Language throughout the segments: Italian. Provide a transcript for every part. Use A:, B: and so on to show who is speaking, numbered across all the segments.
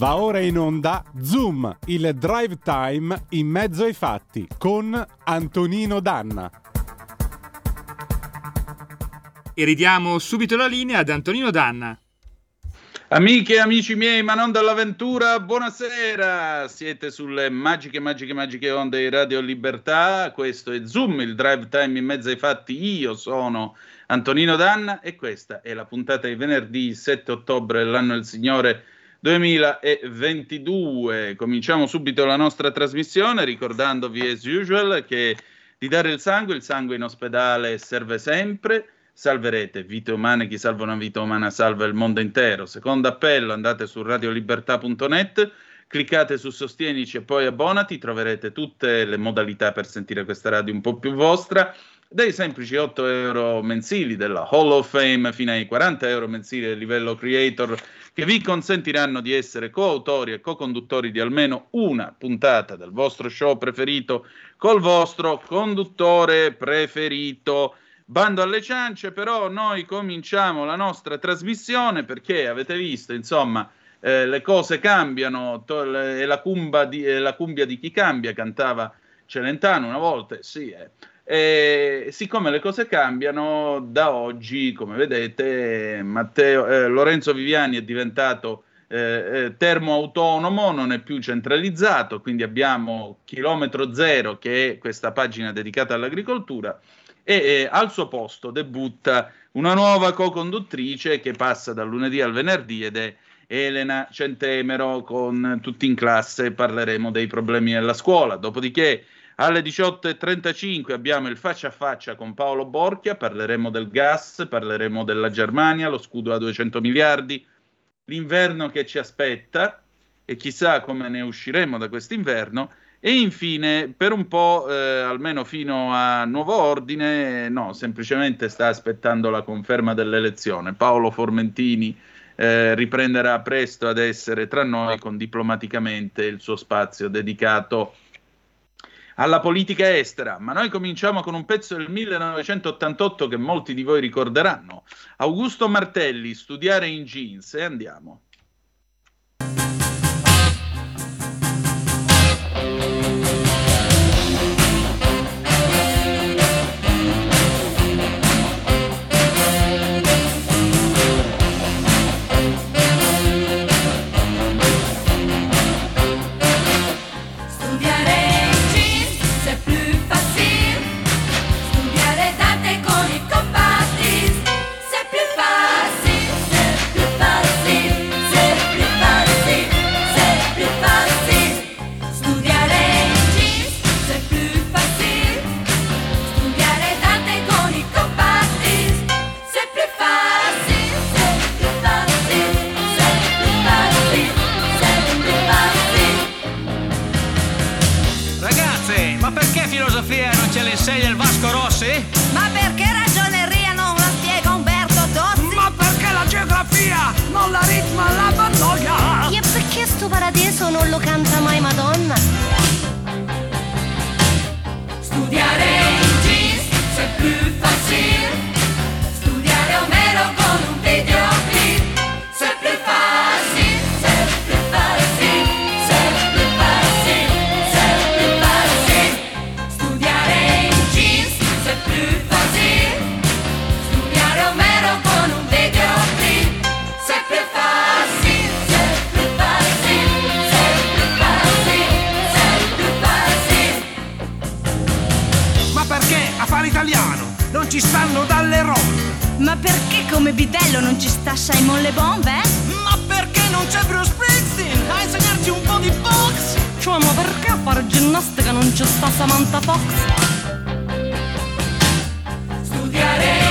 A: Va ora in onda Zoom, il drive time in mezzo ai fatti con Antonino Danna.
B: E ridiamo subito la linea ad Antonino Danna.
C: Amiche e amici miei, ma non dall'avventura, buonasera! Siete sulle magiche, magiche, magiche onde di Radio Libertà. Questo è Zoom, il drive time in mezzo ai fatti. Io sono Antonino Danna e questa è la puntata di venerdì 7 ottobre dell'anno del Signore 2022. Cominciamo subito la nostra trasmissione ricordandovi as usual che di dare il sangue, il sangue in ospedale serve sempre. Salverete vite umane, chi salva una vita umana salva il mondo intero. Secondo appello, andate su radiolibertà.net, cliccate su Sostienici e poi abbonati, troverete tutte le modalità per sentire questa radio un po' più vostra dai semplici 8 euro mensili della Hall of Fame fino ai 40 euro mensili del livello creator che vi consentiranno di essere coautori e co-conduttori di almeno una puntata del vostro show preferito col vostro conduttore preferito. Bando alle ciance, però noi cominciamo la nostra trasmissione perché avete visto, insomma, eh, le cose cambiano, to- è la, di, è la cumbia di chi cambia, cantava Celentano una volta, sì, eh. E siccome le cose cambiano, da oggi, come vedete, Matteo, eh, Lorenzo Viviani è diventato eh, eh, termoautonomo, non è più centralizzato, quindi abbiamo Chilometro Zero, che è questa pagina dedicata all'agricoltura, e eh, al suo posto debutta una nuova co-conduttrice che passa dal lunedì al venerdì ed è Elena Centemero, con tutti in classe parleremo dei problemi della scuola. Dopodiché alle 18.35 abbiamo il faccia a faccia con Paolo Borchia, parleremo del gas, parleremo della Germania, lo scudo a 200 miliardi, l'inverno che ci aspetta e chissà come ne usciremo da quest'inverno. E infine, per un po', eh, almeno fino a nuovo ordine, no, semplicemente sta aspettando la conferma dell'elezione. Paolo Formentini eh, riprenderà presto ad essere tra noi con diplomaticamente il suo spazio dedicato alla politica estera, ma noi cominciamo con un pezzo del 1988 che molti di voi ricorderanno. Augusto Martelli, studiare in jeans e andiamo.
D: sei del Vasco Rossi?
E: Ma perché ragioneria non la spiega Umberto Tozzi? Ma
F: perché la geografia non la ritma la Vannoia?
E: E perché sto paradiso non lo canta mai Madonna?
G: come bidello non ci sta Simon Le bombe?
F: Ma perché non c'è Bruce Springsteen a insegnarci un po' di box?
G: Cioè, ma perché a fare ginnastica non ci sta Samantha Fox? Studiare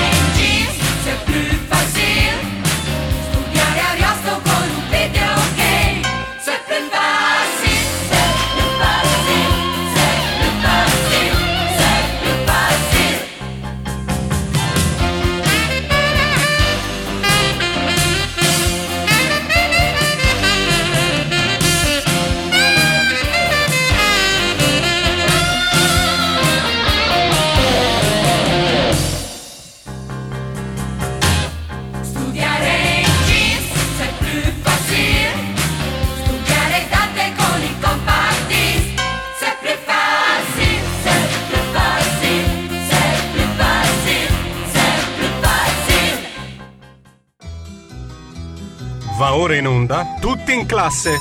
A: ora
D: tutti in classe.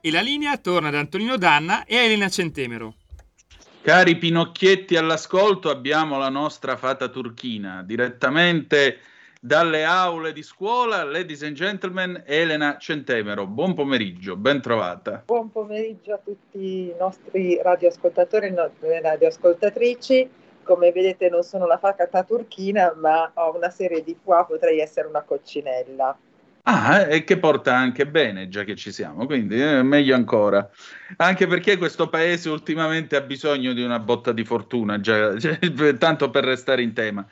B: E la linea torna ad Antonino Danna e a Elena Centemero.
C: Cari Pinocchietti all'ascolto, abbiamo la nostra fata turchina direttamente dalle aule di scuola, ladies and gentlemen, Elena Centemero. Buon pomeriggio, ben trovata.
H: Buon pomeriggio a tutti i nostri radioascoltatori e radioascoltatrici. Come vedete non sono la facata turchina, ma ho una serie di qua, potrei essere una coccinella.
C: Ah, e che porta anche bene, già che ci siamo, quindi eh, meglio ancora. Anche perché questo paese ultimamente ha bisogno di una botta di fortuna, già, tanto per restare in tema.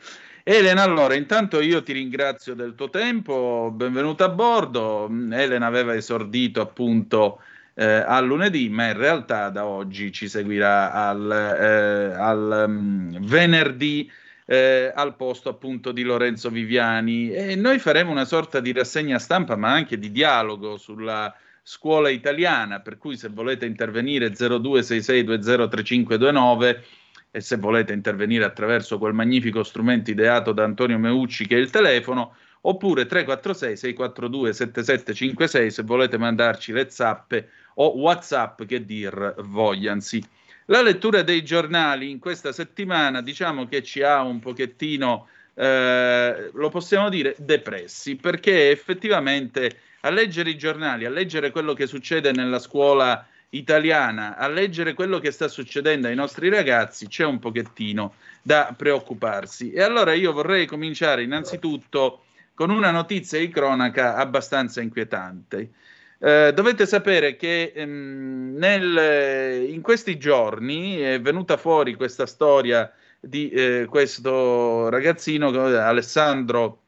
C: Elena, allora, intanto io ti ringrazio del tuo tempo, benvenuta a bordo. Elena aveva esordito appunto eh, a lunedì, ma in realtà da oggi ci seguirà al, eh, al um, venerdì eh, al posto appunto di Lorenzo Viviani e noi faremo una sorta di rassegna stampa, ma anche di dialogo sulla scuola italiana, per cui se volete intervenire 0266203529 e se volete intervenire attraverso quel magnifico strumento ideato da Antonio Meucci che è il telefono, oppure 346 642 7756 se volete mandarci le zappe o whatsapp che dir vogliansi. La lettura dei giornali in questa settimana diciamo che ci ha un pochettino, eh, lo possiamo dire, depressi, perché effettivamente a leggere i giornali, a leggere quello che succede nella scuola italiana a leggere quello che sta succedendo ai nostri ragazzi c'è un pochettino da preoccuparsi. E allora io vorrei cominciare innanzitutto con una notizia di cronaca abbastanza inquietante. Eh, dovete sapere che ehm, nel, in questi giorni è venuta fuori questa storia di eh, questo ragazzino Alessandro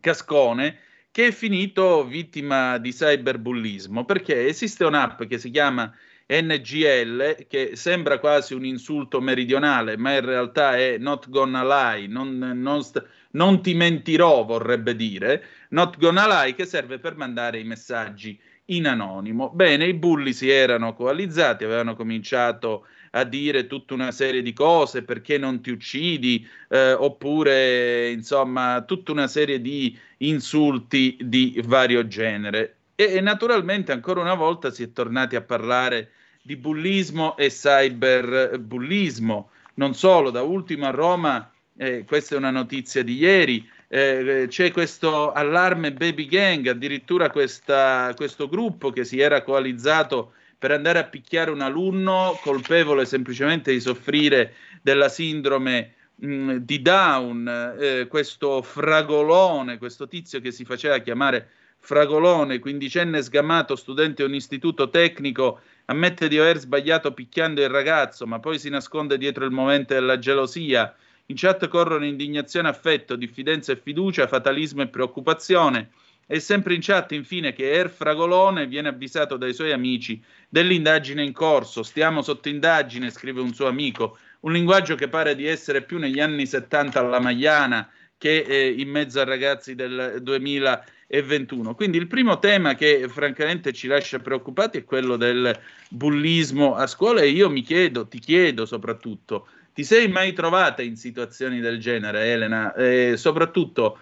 C: Cascone che è finito vittima di cyberbullismo perché esiste un'app che si chiama NGL che sembra quasi un insulto meridionale ma in realtà è not gonna lie non, non, st- non ti mentirò vorrebbe dire not gonna lie che serve per mandare i messaggi in anonimo. Bene i bulli si erano coalizzati avevano cominciato a dire tutta una serie di cose, perché non ti uccidi, eh, oppure insomma tutta una serie di insulti di vario genere. E, e naturalmente ancora una volta si è tornati a parlare di bullismo e cyberbullismo. Non solo, da ultimo a Roma, eh, questa è una notizia di ieri, eh, c'è questo allarme baby gang, addirittura questa, questo gruppo che si era coalizzato per andare a picchiare un alunno colpevole semplicemente di soffrire della sindrome mh, di Down, eh, questo fragolone, questo tizio che si faceva chiamare fragolone, quindicenne sgamato, studente di un istituto tecnico, ammette di aver sbagliato picchiando il ragazzo, ma poi si nasconde dietro il momento della gelosia. In chat corrono indignazione, affetto, diffidenza e fiducia, fatalismo e preoccupazione. È sempre in chat, infine, che Er Fragolone viene avvisato dai suoi amici dell'indagine in corso. Stiamo sotto indagine, scrive un suo amico. Un linguaggio che pare di essere più negli anni 70 alla Magliana che eh, in mezzo a ragazzi del 2021. Quindi il primo tema che francamente ci lascia preoccupati è quello del bullismo a scuola e io mi chiedo, ti chiedo soprattutto, ti sei mai trovata in situazioni del genere, Elena? E soprattutto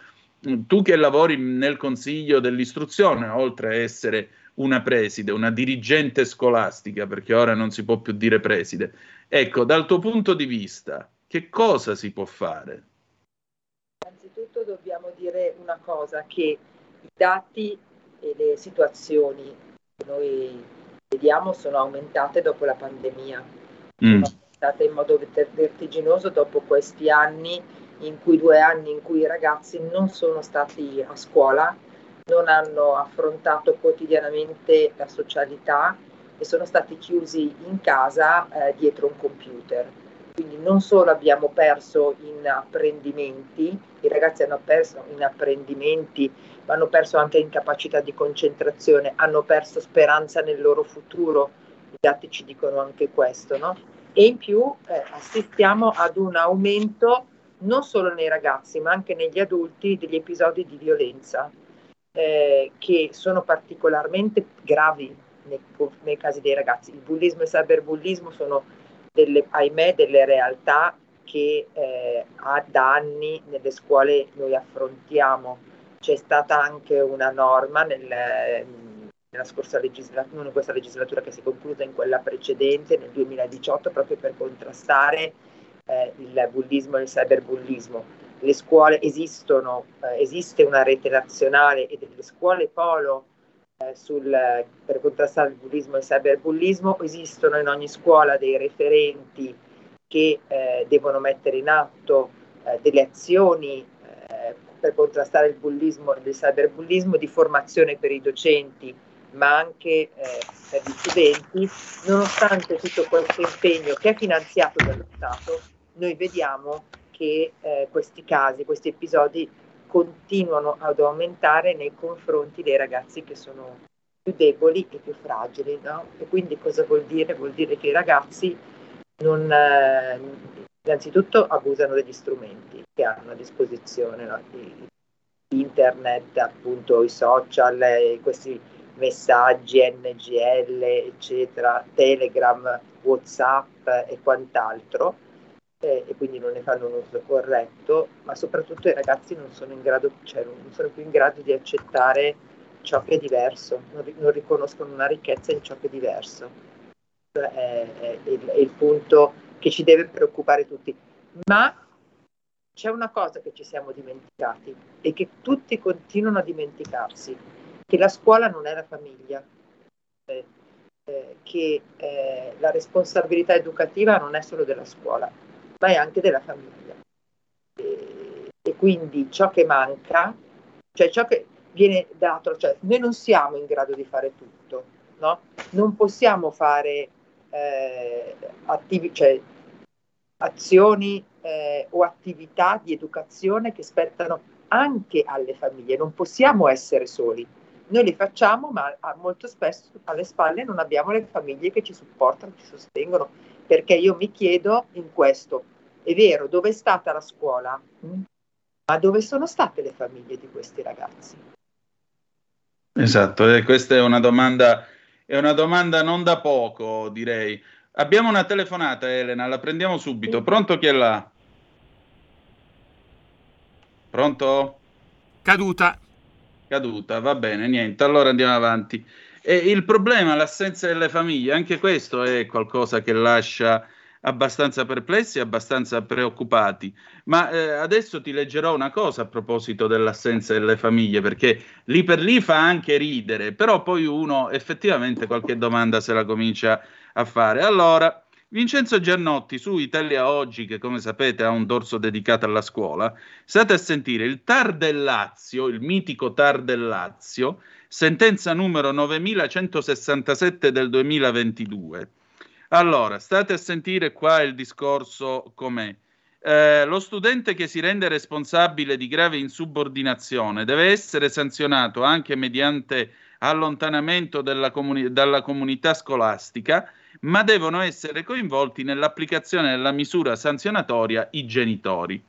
C: tu che lavori nel consiglio dell'istruzione, oltre a essere una preside, una dirigente scolastica, perché ora non si può più dire preside, ecco, dal tuo punto di vista, che cosa si può fare?
H: Innanzitutto dobbiamo dire una cosa, che i dati e le situazioni che noi vediamo sono aumentate dopo la pandemia, mm. sono aumentate in modo vertiginoso dopo questi anni in cui due anni in cui i ragazzi non sono stati a scuola, non hanno affrontato quotidianamente la socialità e sono stati chiusi in casa eh, dietro un computer. Quindi non solo abbiamo perso in apprendimenti, i ragazzi hanno perso in apprendimenti, ma hanno perso anche in capacità di concentrazione, hanno perso speranza nel loro futuro, i dati ci dicono anche questo, no? E in più eh, assistiamo ad un aumento non solo nei ragazzi, ma anche negli adulti, degli episodi di violenza. eh, che sono particolarmente gravi nei, nei, casi dei ragazzi. Il bullismo e il cyberbullismo sono, delle, ahimè, delle realtà che eh, da anni nelle scuole noi affrontiamo. C'è stata anche una norma nel, nella scorsa legislatura, in questa legislatura che si è conclusa in quella precedente, nel 2018, proprio per contrastare eh, il bullismo e il cyberbullismo. Le scuole esistono, eh, esiste una rete nazionale e delle scuole polo eh, sul, per contrastare il bullismo e il cyberbullismo, esistono in ogni scuola dei referenti che eh, devono mettere in atto eh, delle azioni eh, per contrastare il bullismo e il cyberbullismo di formazione per i docenti ma anche eh, per gli studenti, nonostante tutto questo impegno che è finanziato dallo Stato, noi vediamo che eh, questi casi, questi episodi continuano ad aumentare nei confronti dei ragazzi che sono più deboli e più fragili. No? E quindi cosa vuol dire? Vuol dire che i ragazzi non, eh, innanzitutto abusano degli strumenti che hanno a disposizione, no? internet, appunto i social, eh, questi messaggi NGL, eccetera, Telegram, Whatsapp e quant'altro eh, e quindi non ne fanno un uso corretto, ma soprattutto i ragazzi non sono, in grado, cioè non sono più in grado di accettare ciò che è diverso, non, non riconoscono una ricchezza in ciò che è diverso. Cioè, è, è, il, è il punto che ci deve preoccupare tutti. Ma c'è una cosa che ci siamo dimenticati e che tutti continuano a dimenticarsi, che la scuola non è la famiglia, eh, eh, che eh, la responsabilità educativa non è solo della scuola, ma è anche della famiglia. E, e quindi ciò che manca, cioè ciò che viene dato, cioè noi non siamo in grado di fare tutto, no? Non possiamo fare eh, attivi, cioè, azioni eh, o attività di educazione che spettano anche alle famiglie, non possiamo essere soli. Noi le facciamo, ma molto spesso alle spalle non abbiamo le famiglie che ci supportano, ci sostengono, perché io mi chiedo in questo, è vero, dove è stata la scuola? Mm? Ma dove sono state le famiglie di questi ragazzi?
C: Esatto, e questa è una domanda, è una domanda non da poco, direi. Abbiamo una telefonata, Elena, la prendiamo subito. Pronto chi è là? Pronto?
B: Caduta.
C: Caduta, va bene, niente. Allora andiamo avanti. E il problema, l'assenza delle famiglie, anche questo è qualcosa che lascia abbastanza perplessi e abbastanza preoccupati. Ma eh, adesso ti leggerò una cosa a proposito dell'assenza delle famiglie, perché lì per lì fa anche ridere, però poi uno effettivamente qualche domanda se la comincia a fare. Allora, Vincenzo Giannotti su Italia Oggi, che come sapete ha un dorso dedicato alla scuola, state a sentire il TAR del Lazio, il mitico TAR del Lazio, sentenza numero 9167 del 2022 allora, state a sentire qua il discorso com'è. Eh, lo studente che si rende responsabile di grave insubordinazione deve essere sanzionato anche mediante allontanamento comuni- dalla comunità scolastica, ma devono essere coinvolti nell'applicazione della misura sanzionatoria i genitori.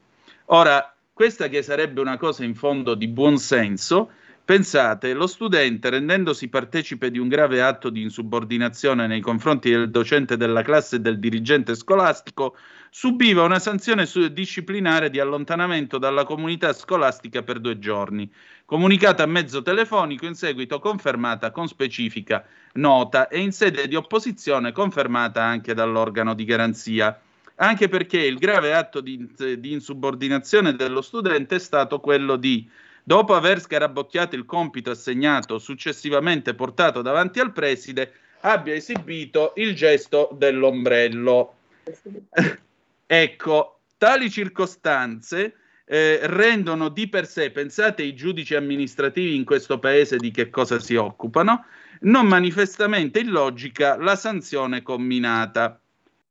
C: Ora, questa che sarebbe una cosa in fondo di buon senso, Pensate, lo studente, rendendosi partecipe di un grave atto di insubordinazione nei confronti del docente della classe e del dirigente scolastico, subiva una sanzione disciplinare di allontanamento dalla comunità scolastica per due giorni, comunicata a mezzo telefonico, in seguito confermata con specifica nota e in sede di opposizione confermata anche dall'organo di garanzia. Anche perché il grave atto di, di, insubordinazione dello studente è stato quello di Dopo aver scarabocchiato il compito assegnato, successivamente portato davanti al preside, abbia esibito il gesto dell'ombrello. ecco, tali circostanze eh, rendono di per sé, pensate ai giudici amministrativi in questo paese di che cosa si occupano, non manifestamente illogica la sanzione comminata.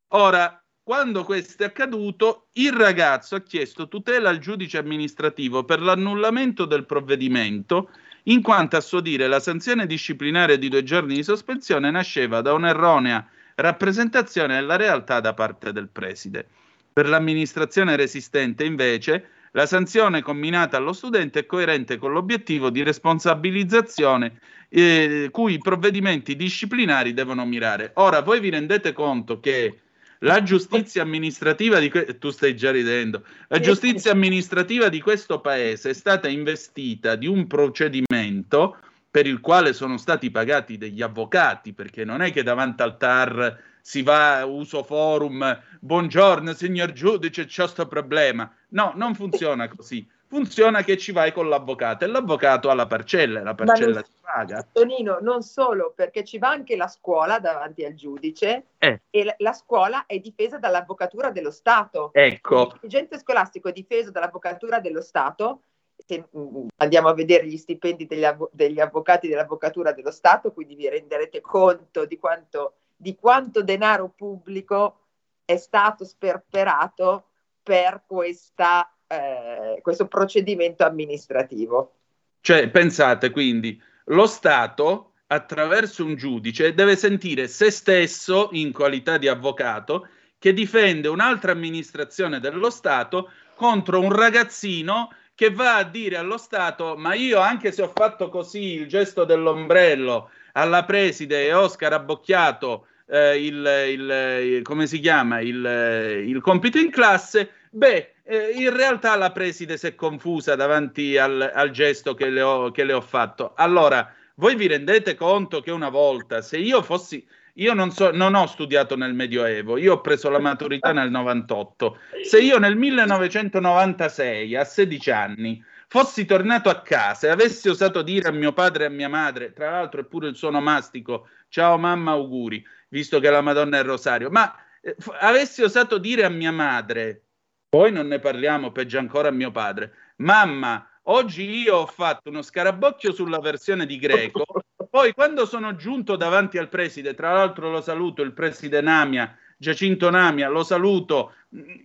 C: Ora, quando questo è accaduto, il ragazzo ha chiesto tutela al giudice amministrativo per l'annullamento del provvedimento, in quanto a suo dire la sanzione disciplinare di due giorni di sospensione nasceva da un'erronea rappresentazione della realtà da parte del preside. Per l'amministrazione resistente, invece, La sanzione combinata allo studente è coerente con l'obiettivo di responsabilizzazione eh, cui i provvedimenti disciplinari devono mirare. Ora, voi vi rendete conto che la giustizia amministrativa di que- tu stai già ridendo. La giustizia amministrativa di questo paese è stata investita di un procedimento per il quale sono stati pagati degli avvocati, perché non è che davanti al TAR si va uso forum, buongiorno signor giudice, c'è questo problema. No, non funziona così funziona che ci vai con l'avvocato e l'avvocato ha la parcella, la parcella non, ti paga.
H: Tonino, non solo, perché ci va anche la scuola davanti al giudice eh. e la, la, scuola è difesa dall'avvocatura dello Stato.
C: Ecco.
H: Il dirigente scolastico è difeso dall'avvocatura dello Stato. Se mh, mm, andiamo a vedere gli stipendi degli, av- degli avvocati dell'avvocatura dello Stato, quindi vi renderete conto di quanto, di quanto denaro pubblico è stato sperperato per questa eh, questo procedimento amministrativo.
C: Cioè, pensate quindi, lo Stato attraverso un giudice deve sentire se stesso in qualità di avvocato che difende un'altra amministrazione dello Stato contro un ragazzino che va a dire allo Stato ma io anche se ho fatto così il gesto dell'ombrello alla preside e ho scarabocchiato eh, il, il, il, come si chiama il, il compito in classe beh eh, in realtà la preside si è confusa davanti al, al gesto che le, ho, che le, ho, fatto. Allora, voi vi rendete conto che una volta, se io fossi, io non, so, non ho studiato nel Medioevo, io ho preso la maturità nel 98, se io nel 1996, a 16 anni, fossi tornato a casa e avessi osato dire a mio padre e a mia madre, tra l'altro è pure il suo nomastico, ciao mamma, auguri, visto che la Madonna è il rosario, ma eh, f- avessi osato dire a mia madre, poi non ne parliamo, peggio ancora mio padre. Mamma, oggi io ho fatto uno scarabocchio sulla versione di greco. Poi quando sono giunto davanti al preside, tra l'altro lo saluto, il preside Namia, Giacinto Namia, lo saluto,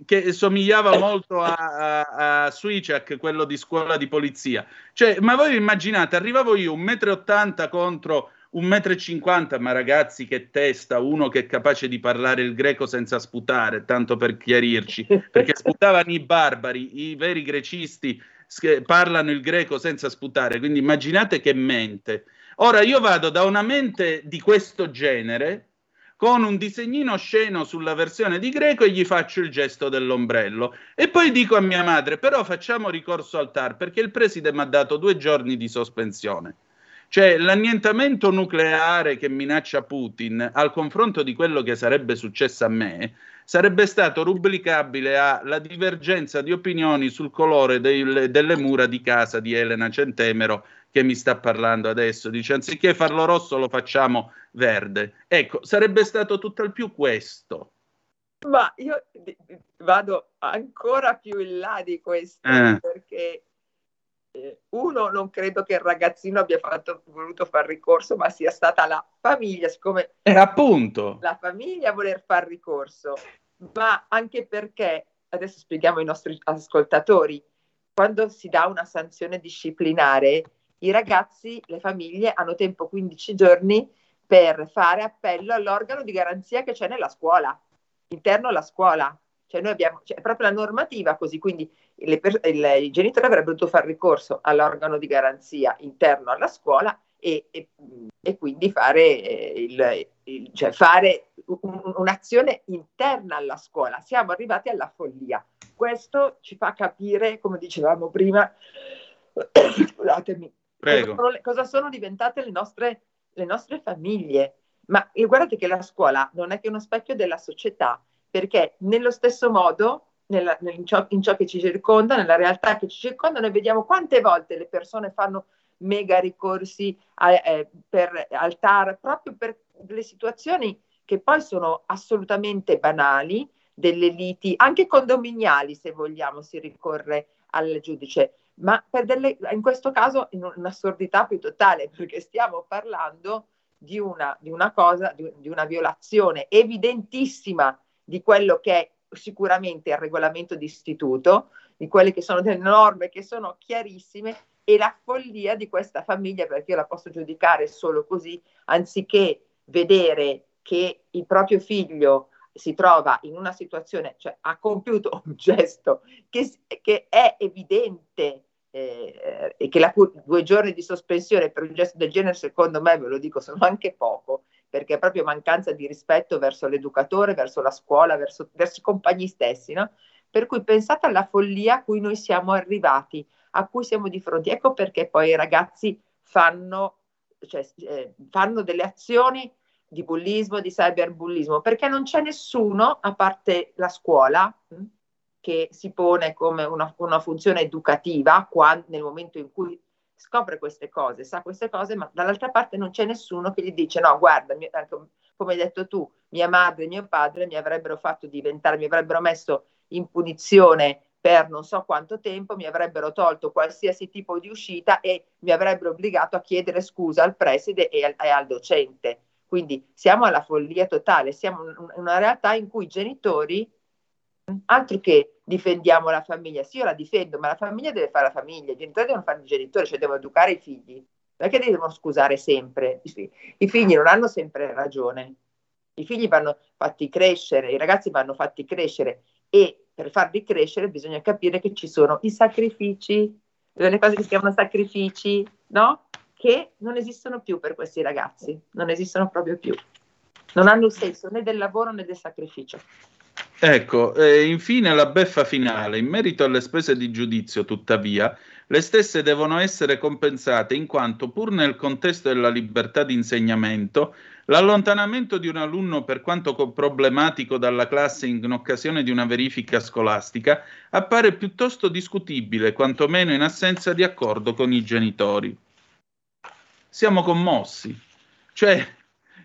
C: che somigliava molto a, a, a Suiciak, quello di scuola di polizia. Cioè, ma voi immaginate, arrivavo io, un metro e ottanta contro un metro e cinquanta, ma ragazzi che testa, uno che è capace di parlare il greco senza sputare, tanto per chiarirci, perché sputavano i barbari, i veri grecisti parlano il greco senza sputare, quindi immaginate che mente. Ora io vado da una mente di questo genere con un disegnino sceno sulla versione di greco e gli faccio il gesto dell'ombrello. E poi dico a mia madre, però facciamo ricorso al TAR perché il preside mi ha dato due giorni di sospensione. Cioè l'annientamento nucleare che minaccia Putin al confronto di quello che sarebbe successo a me sarebbe stato rubricabile alla divergenza di opinioni sul colore del, delle mura di casa di Elena Centemero che mi sta parlando adesso. Dice anziché farlo rosso lo facciamo verde. Ecco, sarebbe stato tutt'al più questo.
H: Ma io vado ancora più in là di questo eh. perché uno, non credo che il ragazzino abbia fatto, voluto fare ricorso, ma sia stata la famiglia, siccome
C: era appunto
H: la famiglia a voler fare ricorso, ma anche perché, adesso spieghiamo ai nostri ascoltatori, quando si dà una sanzione disciplinare, i ragazzi, le famiglie hanno tempo 15 giorni per fare appello all'organo di garanzia che c'è nella scuola, interno alla scuola. Cioè noi abbiamo, cioè, è proprio la normativa così, quindi per, il, i genitori avrebbero dovuto fare ricorso all'organo di garanzia interno alla scuola e, e, e quindi fare, eh, il, il, cioè fare un, un'azione interna alla scuola. Siamo arrivati alla follia. Questo ci fa capire, come dicevamo prima, scusatemi, cosa sono, cosa sono, diventate le nostre, le nostre famiglie. Ma guardate che la scuola non è che uno specchio della società, perché nello stesso modo, nella, in, ciò, in, ciò, che ci circonda, nella realtà che ci circonda, noi vediamo quante volte le persone fanno mega ricorsi a, eh, per, al TAR proprio per delle situazioni che poi sono assolutamente banali, delle liti, anche condominiali se vogliamo, si ricorre al giudice, ma delle, in questo caso in un'assurdità più totale, perché stiamo parlando di una, di una cosa, di, di una violazione evidentissima di quello che è sicuramente il regolamento di istituto, di quelle che sono delle norme che sono chiarissime e la follia di questa famiglia, perché io la posso giudicare solo così, anziché vedere che il proprio figlio si trova in una situazione, cioè ha compiuto un gesto che, che è evidente eh, e che la, due giorni di sospensione per un gesto del genere, secondo me, ve lo dico, sono anche poco, perché è proprio mancanza di rispetto verso l'educatore, verso la scuola, verso, verso i compagni stessi, no? Per cui pensate alla follia a cui noi siamo arrivati, a cui siamo di fronte. Ecco perché poi i ragazzi fanno, cioè, eh, fanno delle azioni di bullismo, di cyberbullismo, perché non c'è nessuno, a parte la scuola, hm, che si pone come una, una funzione educativa quando, nel momento in cui scopre queste cose, sa queste cose, ma dall'altra parte non c'è nessuno che gli dice no, guarda, come hai detto tu, mia madre e mio padre mi avrebbero fatto diventare, mi avrebbero messo in punizione per non so quanto tempo, mi avrebbero tolto qualsiasi tipo di uscita e mi avrebbero obbligato a chiedere scusa al preside e al, e al docente. Quindi siamo alla follia totale, siamo in una realtà in cui i genitori, altro che difendiamo la famiglia, sì io la difendo, ma la famiglia deve fare la famiglia, i genitori devono fare i genitori, cioè devono educare i figli, che devono scusare sempre, i figli non hanno sempre ragione, i figli vanno fatti crescere, i ragazzi vanno fatti crescere e per farli crescere bisogna capire che ci sono i sacrifici, delle cose che si chiamano sacrifici, no? che non esistono più per questi ragazzi, non esistono proprio più. Non hanno il senso né del lavoro né del sacrificio.
C: Ecco, eh, infine la beffa finale. In merito alle spese di giudizio, tuttavia, le stesse devono essere compensate in quanto, pur nel contesto della libertà di insegnamento, l'allontanamento di un alunno per quanto problematico dalla classe in occasione di una verifica scolastica appare piuttosto discutibile, quantomeno in assenza di accordo con i genitori siamo commossi. Cioè,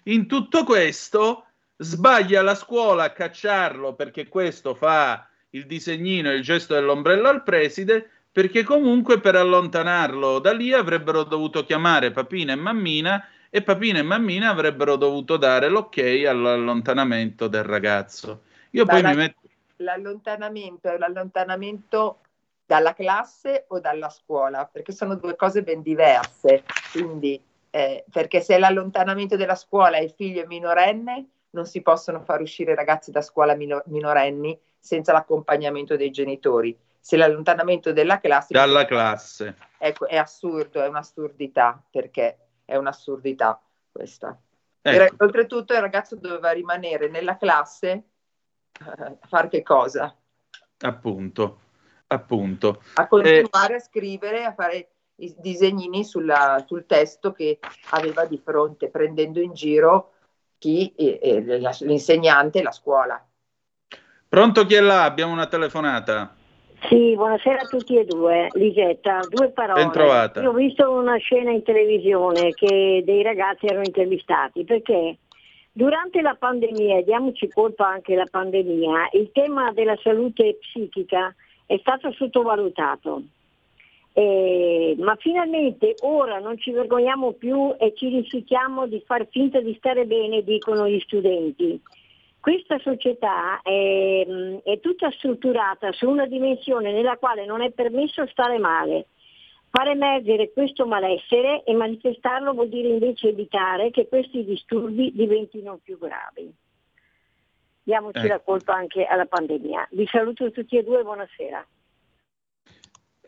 C: in tutto questo sbaglia la scuola a cacciarlo perché questo fa il disegnino e il gesto dell'ombrello al preside, perché comunque per allontanarlo da lì avrebbero dovuto chiamare papina e mammina e papina e mammina avrebbero dovuto dare l'ok all'allontanamento del ragazzo. Io poi mi metto...
H: L'allontanamento è l'allontanamento dalla classe o dalla scuola, perché sono due cose ben diverse. Quindi, eh, perché se l'allontanamento della scuola e il figlio è minorenne, non si possono far uscire ragazzi da scuola minor- minorenni senza l'accompagnamento dei genitori. Se l'allontanamento della classe...
C: Dalla classe.
H: Ecco, è assurdo, è un'assurdità, perché è un'assurdità questa.
C: Ecco.
H: Oltretutto il ragazzo doveva rimanere nella classe eh, a fare che cosa?
C: Appunto. Appunto.
H: A continuare eh, a scrivere, a fare i disegnini sulla, sul testo che aveva di fronte, prendendo in giro chi, eh, eh, l'insegnante e la scuola.
C: Pronto chi è là? Abbiamo una telefonata.
I: Sì, buonasera a tutti e due. Lisetta, due parole.
C: Ben trovata.
I: Io ho visto una scena in televisione che dei ragazzi erano intervistati perché durante la pandemia, diamoci colpa anche la pandemia, il tema della salute psichica è stato sottovalutato. Eh, ma finalmente ora non ci vergogniamo più e ci rifiutiamo di far finta di stare bene, dicono gli studenti. Questa società è, è, tutta strutturata su una dimensione nella quale non è permesso stare male. Far emergere questo malessere e manifestarlo vuol dire invece evitare che questi disturbi diventino più gravi diamoci eh. la colpa anche alla pandemia. Vi saluto tutti e due, buonasera.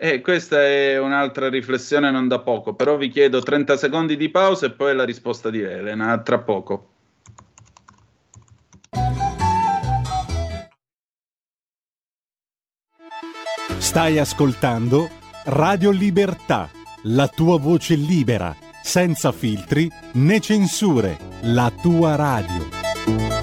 C: Eh, questa è un'altra riflessione non da poco, però vi chiedo 30 secondi di pausa e poi la risposta di Elena, tra poco.
A: Stai ascoltando Radio Libertà, la tua voce libera, senza filtri né censure, la tua radio.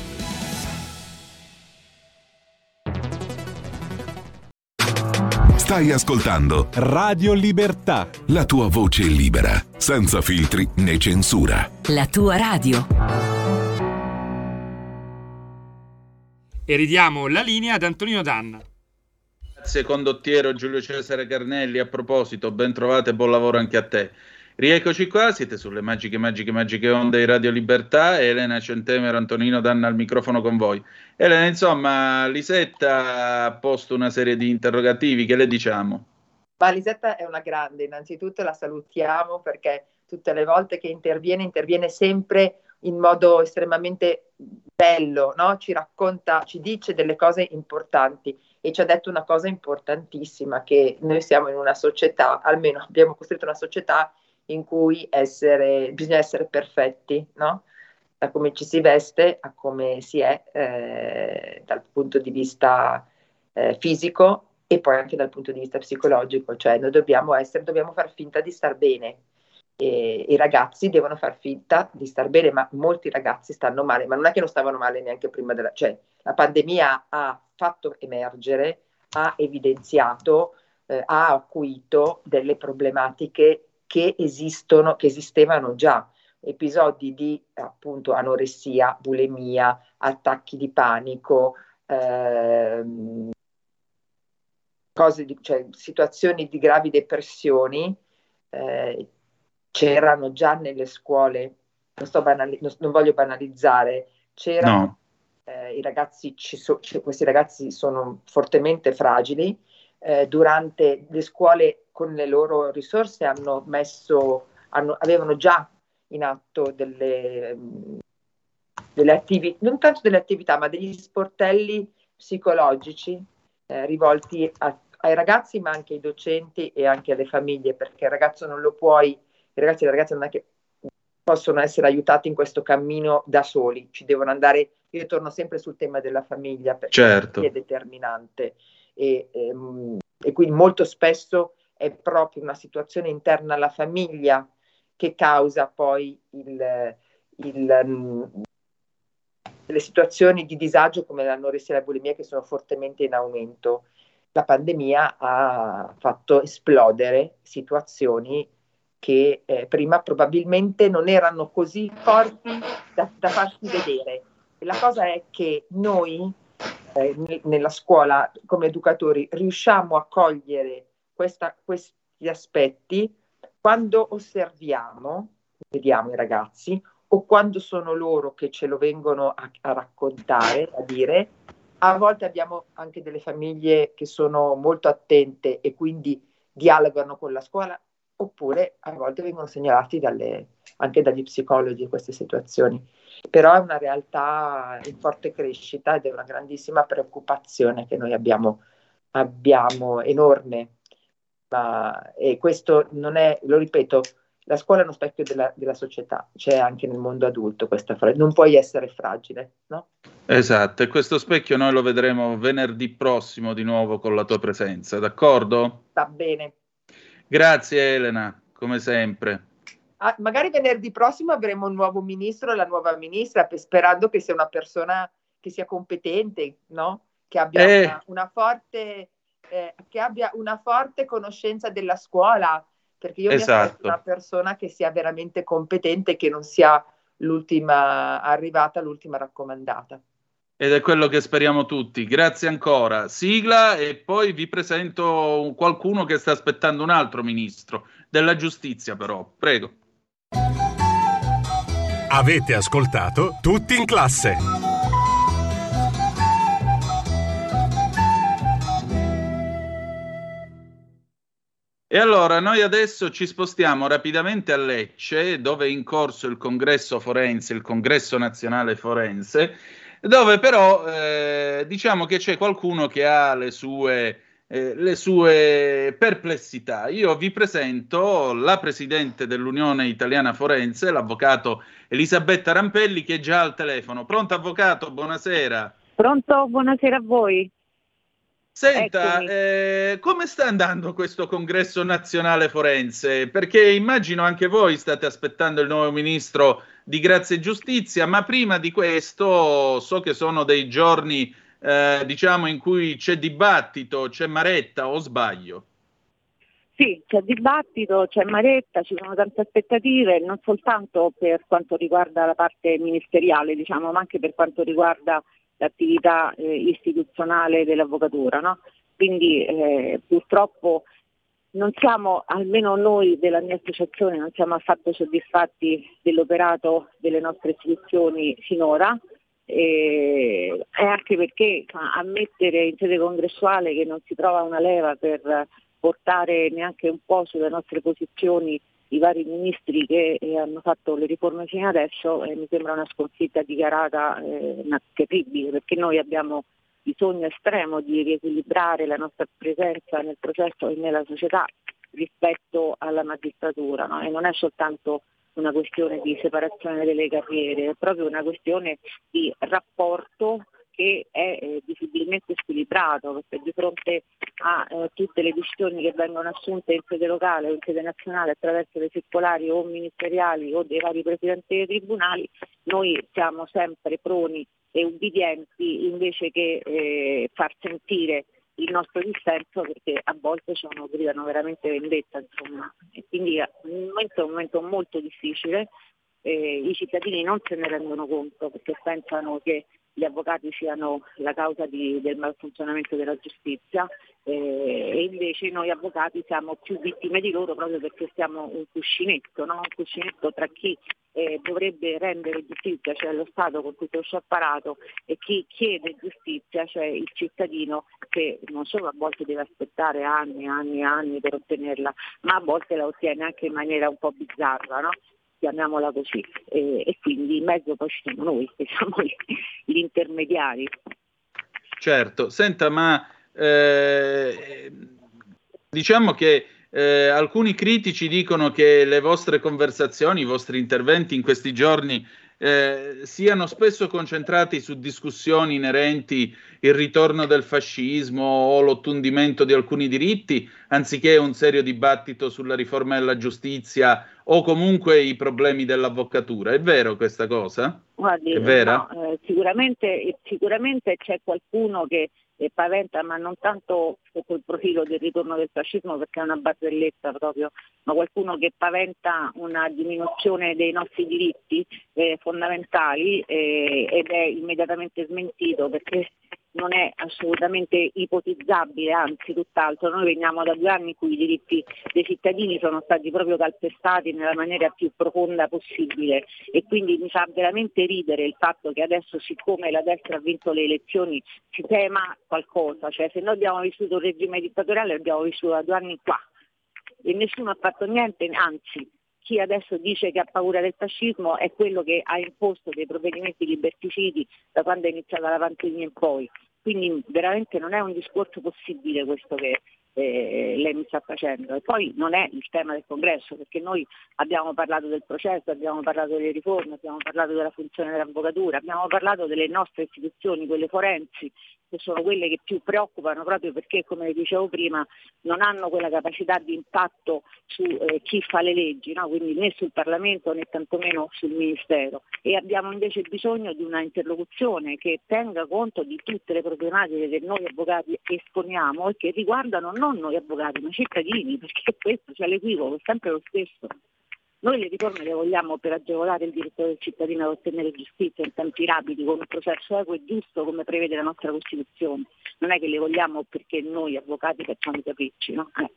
J: Stai ascoltando
A: Radio Libertà.
J: La tua voce libera, senza filtri né censura.
K: La tua radio.
B: E ridiamo la linea ad Antonino Danna.
C: Grazie condottiero Giulio Cesare Carnelli, a proposito, ben trovate e buon lavoro anche a te. Rieccoci qua, siete sulle magiche, magiche, magiche onde di Radio Libertà, Elena Centemero, Antonino Danna al microfono con voi. Elena, insomma, Lisetta ha posto una serie di interrogativi, che le diciamo?
H: Ma Lisetta è una grande, innanzitutto la salutiamo perché tutte le volte che interviene, interviene sempre in modo estremamente bello, no? ci racconta, ci dice delle cose importanti e ci ha detto una cosa importantissima, che noi siamo in una società, almeno abbiamo costruito una società in cui essere, bisogna essere perfetti, no? da come ci si veste a come si è eh, dal punto di vista eh, fisico e poi anche dal punto di vista psicologico, cioè noi dobbiamo essere, dobbiamo far finta di star bene. E, I ragazzi devono far finta di star bene, ma molti ragazzi stanno male, ma non è che non stavano male neanche prima della... cioè la pandemia ha fatto emergere, ha evidenziato, eh, ha acuito delle problematiche che esistono, che esistevano già, episodi di appunto anoressia, bulimia, attacchi di panico, ehm, cose di, cioè, situazioni di gravi depressioni eh, c'erano già nelle scuole, non, banali- non, non voglio banalizzare, c'erano, no. eh, i ragazzi, so, questi ragazzi sono fortemente fragili, eh, durante le scuole con le loro risorse hanno messo, hanno, avevano già in atto delle, delle attività, non tanto delle attività, ma degli sportelli psicologici eh, rivolti a, ai ragazzi, ma anche ai docenti e anche alle famiglie, perché il ragazzo non lo puoi, i ragazzi e le ragazze non è che possono essere aiutati in questo cammino da soli, ci devono andare, io torno sempre sul tema della famiglia perché
C: certo.
H: è determinante e, ehm, e quindi molto spesso è proprio una situazione interna alla famiglia che causa poi il, il, mm, le situazioni di disagio come l'anoressia e la bulimia che sono fortemente in aumento. La pandemia ha fatto esplodere situazioni che eh, prima probabilmente non erano così forti da, da farsi vedere. E la cosa è che noi eh, nella scuola come educatori riusciamo a cogliere questa, questi aspetti quando osserviamo, vediamo i ragazzi, o quando sono loro che ce lo vengono a, a raccontare, a dire, a volte abbiamo anche delle famiglie che sono molto attente e quindi dialogano con la scuola, oppure a volte vengono segnalati dalle, anche dagli psicologi queste situazioni. Però è una realtà in forte crescita ed è una grandissima preoccupazione che noi abbiamo, abbiamo enorme. Ma, e questo non è, lo ripeto, la scuola è uno specchio della, della società, c'è anche nel mondo adulto questa fragilità, non puoi essere fragile, no?
C: Esatto, e questo specchio noi lo vedremo venerdì prossimo di nuovo con la tua presenza, d'accordo?
H: Va bene.
C: Grazie Elena, come sempre.
H: Ah, magari venerdì prossimo avremo un nuovo ministro, la nuova ministra, sperando che sia una persona che sia competente, no? Che abbia eh. una, una, forte, eh, che abbia una forte conoscenza della scuola, perché io esatto. mi aspetto una persona che sia veramente competente, che non sia l'ultima arrivata, l'ultima raccomandata.
C: Ed è quello che speriamo tutti. Grazie ancora. Sigla e poi vi presento qualcuno che sta aspettando un altro ministro della giustizia, però. Prego.
D: Avete ascoltato tutti in classe.
C: Allora noi adesso ci spostiamo rapidamente a Lecce, dove è in corso il congresso forense, il congresso nazionale forense, dove però eh, diciamo che c'è qualcuno che ha le sue, eh, le sue perplessità. Io vi presento la presidente dell'Unione Italiana Forense, l'avvocato Elisabetta Rampelli, che è già al telefono. Pronto avvocato, buonasera.
L: Pronto, buonasera a voi.
C: Senta, eh, come sta andando questo congresso nazionale forense? Perché immagino anche voi state aspettando il nuovo ministro di Grazia e Giustizia, ma prima di questo so che sono dei giorni eh, diciamo in cui c'è dibattito, c'è maretta o sbaglio?
L: Sì, c'è dibattito, c'è maretta, ci sono tante aspettative, non soltanto per quanto riguarda la parte ministeriale, diciamo, ma anche per quanto riguarda l'attività eh, istituzionale dell'avvocatura. No? Quindi eh, purtroppo non siamo, almeno noi della mia associazione, non siamo affatto soddisfatti dell'operato delle nostre istituzioni finora, e anche perché ammettere in sede congressuale che non si trova una leva per portare neanche un po' sulle nostre posizioni i vari ministri che eh, hanno fatto le riforme fino adesso eh, mi sembra una sconfitta dichiarata eh, perché noi abbiamo bisogno estremo di riequilibrare la nostra presenza nel processo e nella società rispetto alla magistratura no? e non è soltanto una questione di separazione delle carriere, è proprio una questione di rapporto che è eh, visibilmente squilibrato, perché di fronte a eh, tutte le decisioni che vengono assunte in sede locale o in sede nazionale attraverso le circolari o ministeriali o dei vari presidenti dei tribunali, noi siamo sempre proni e ubbidienti invece che eh, far sentire il nostro dissenso perché a volte sono, gridano veramente vendetta insomma. E quindi il momento è un momento molto difficile, eh, i cittadini non se ne rendono conto perché pensano che gli avvocati siano la causa di, del malfunzionamento della giustizia eh, e invece noi avvocati siamo più vittime di loro proprio perché siamo un cuscinetto, no? un cuscinetto tra chi eh, dovrebbe rendere giustizia, cioè lo Stato con tutto il suo apparato, e chi chiede giustizia, cioè il cittadino che non solo a volte deve aspettare anni e anni e anni per ottenerla, ma a volte la ottiene anche in maniera un po' bizzarra. No? Chiamiamola così, e, e, quindi in mezzo poi ci siamo noi, che siamo gli, gli intermediari.
C: Certo, senta, ma eh, diciamo che eh, alcuni critici dicono che le vostre conversazioni, i vostri interventi in questi giorni eh, siano spesso concentrati su discussioni inerenti il ritorno del fascismo o l'ottundimento di alcuni diritti, anziché un serio dibattito sulla riforma della giustizia o comunque i problemi dell'avvocatura. È vero questa cosa?
L: Guardi,
C: È vera?
L: No, eh, sicuramente, sicuramente c'è qualcuno che e paventa, ma non tanto sotto il profilo del ritorno del fascismo perché è una barzelletta proprio, ma qualcuno che paventa una diminuzione dei nostri diritti eh, fondamentali eh, ed è immediatamente smentito perché non è assolutamente ipotizzabile, anzi tutt'altro. Noi veniamo da due anni in cui i diritti dei cittadini sono stati proprio calpestati nella maniera più profonda possibile e quindi mi fa veramente ridere il fatto che adesso siccome la destra ha vinto le elezioni si tema qualcosa, cioè se noi abbiamo vissuto un regime dittatoriale l'abbiamo vissuto da due anni qua e nessuno ha fatto niente, anzi chi adesso dice che ha paura del fascismo è quello che ha imposto dei provvedimenti liberticidi da quando è iniziata la pandemia in poi. Quindi veramente non è un discorso possibile questo che eh, lei mi sta facendo. E poi non è il tema del congresso, perché noi abbiamo parlato del processo, abbiamo parlato delle riforme, abbiamo parlato della funzione dell'avvocatura, abbiamo parlato delle nostre istituzioni, quelle forensi, che sono quelle che più preoccupano proprio perché, come dicevo prima, non hanno quella capacità di impatto su eh, chi fa le leggi, no? quindi né sul Parlamento né tantomeno sul Ministero. E abbiamo invece bisogno di una interlocuzione che tenga conto di tutte le problematiche che noi avvocati esponiamo e che riguardano non noi avvocati ma i cittadini, perché questo, cioè l'equivoco, è sempre lo stesso. Noi le riforme le vogliamo per agevolare il diritto del cittadino ad ottenere giustizia in tempi rapidi, con un processo equo e giusto come prevede la nostra Costituzione. Non è che le vogliamo perché noi avvocati facciamo i capricci, no? Eh.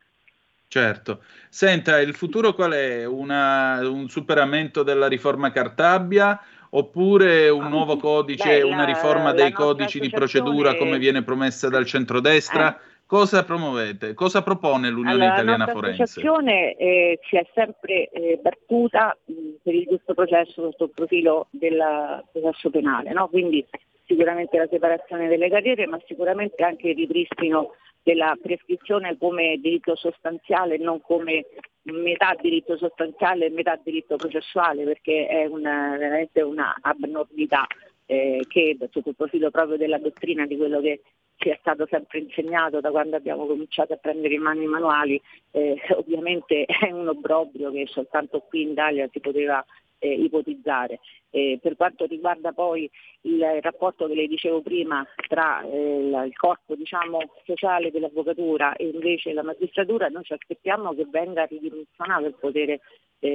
C: Certo. Senta, il futuro qual è? Una, un superamento della riforma Cartabia oppure un nuovo codice, Beh, la, una riforma dei codici di procedura come viene promessa dal centrodestra? Eh Cosa promuovete? Cosa propone l'Unione
L: allora,
C: Italiana
L: la
C: Forense?
L: L'associazione eh, si è sempre eh, battuta mh, per il giusto processo sotto il profilo del processo penale, no? quindi sicuramente la separazione delle carriere, ma sicuramente anche il ripristino della prescrizione come diritto sostanziale, non come metà diritto sostanziale e metà diritto processuale, perché è una, veramente una abnormità eh, che sotto il profilo proprio della dottrina di quello che ci è stato sempre insegnato da quando abbiamo cominciato a prendere in mano i manuali, eh, ovviamente è un obbrobrio che soltanto qui in Italia si poteva eh, ipotizzare. Eh, per quanto riguarda poi il, rapporto che le dicevo prima tra eh, il corpo diciamo, sociale dell'avvocatura e invece la magistratura, noi ci aspettiamo che venga ridimensionato il potere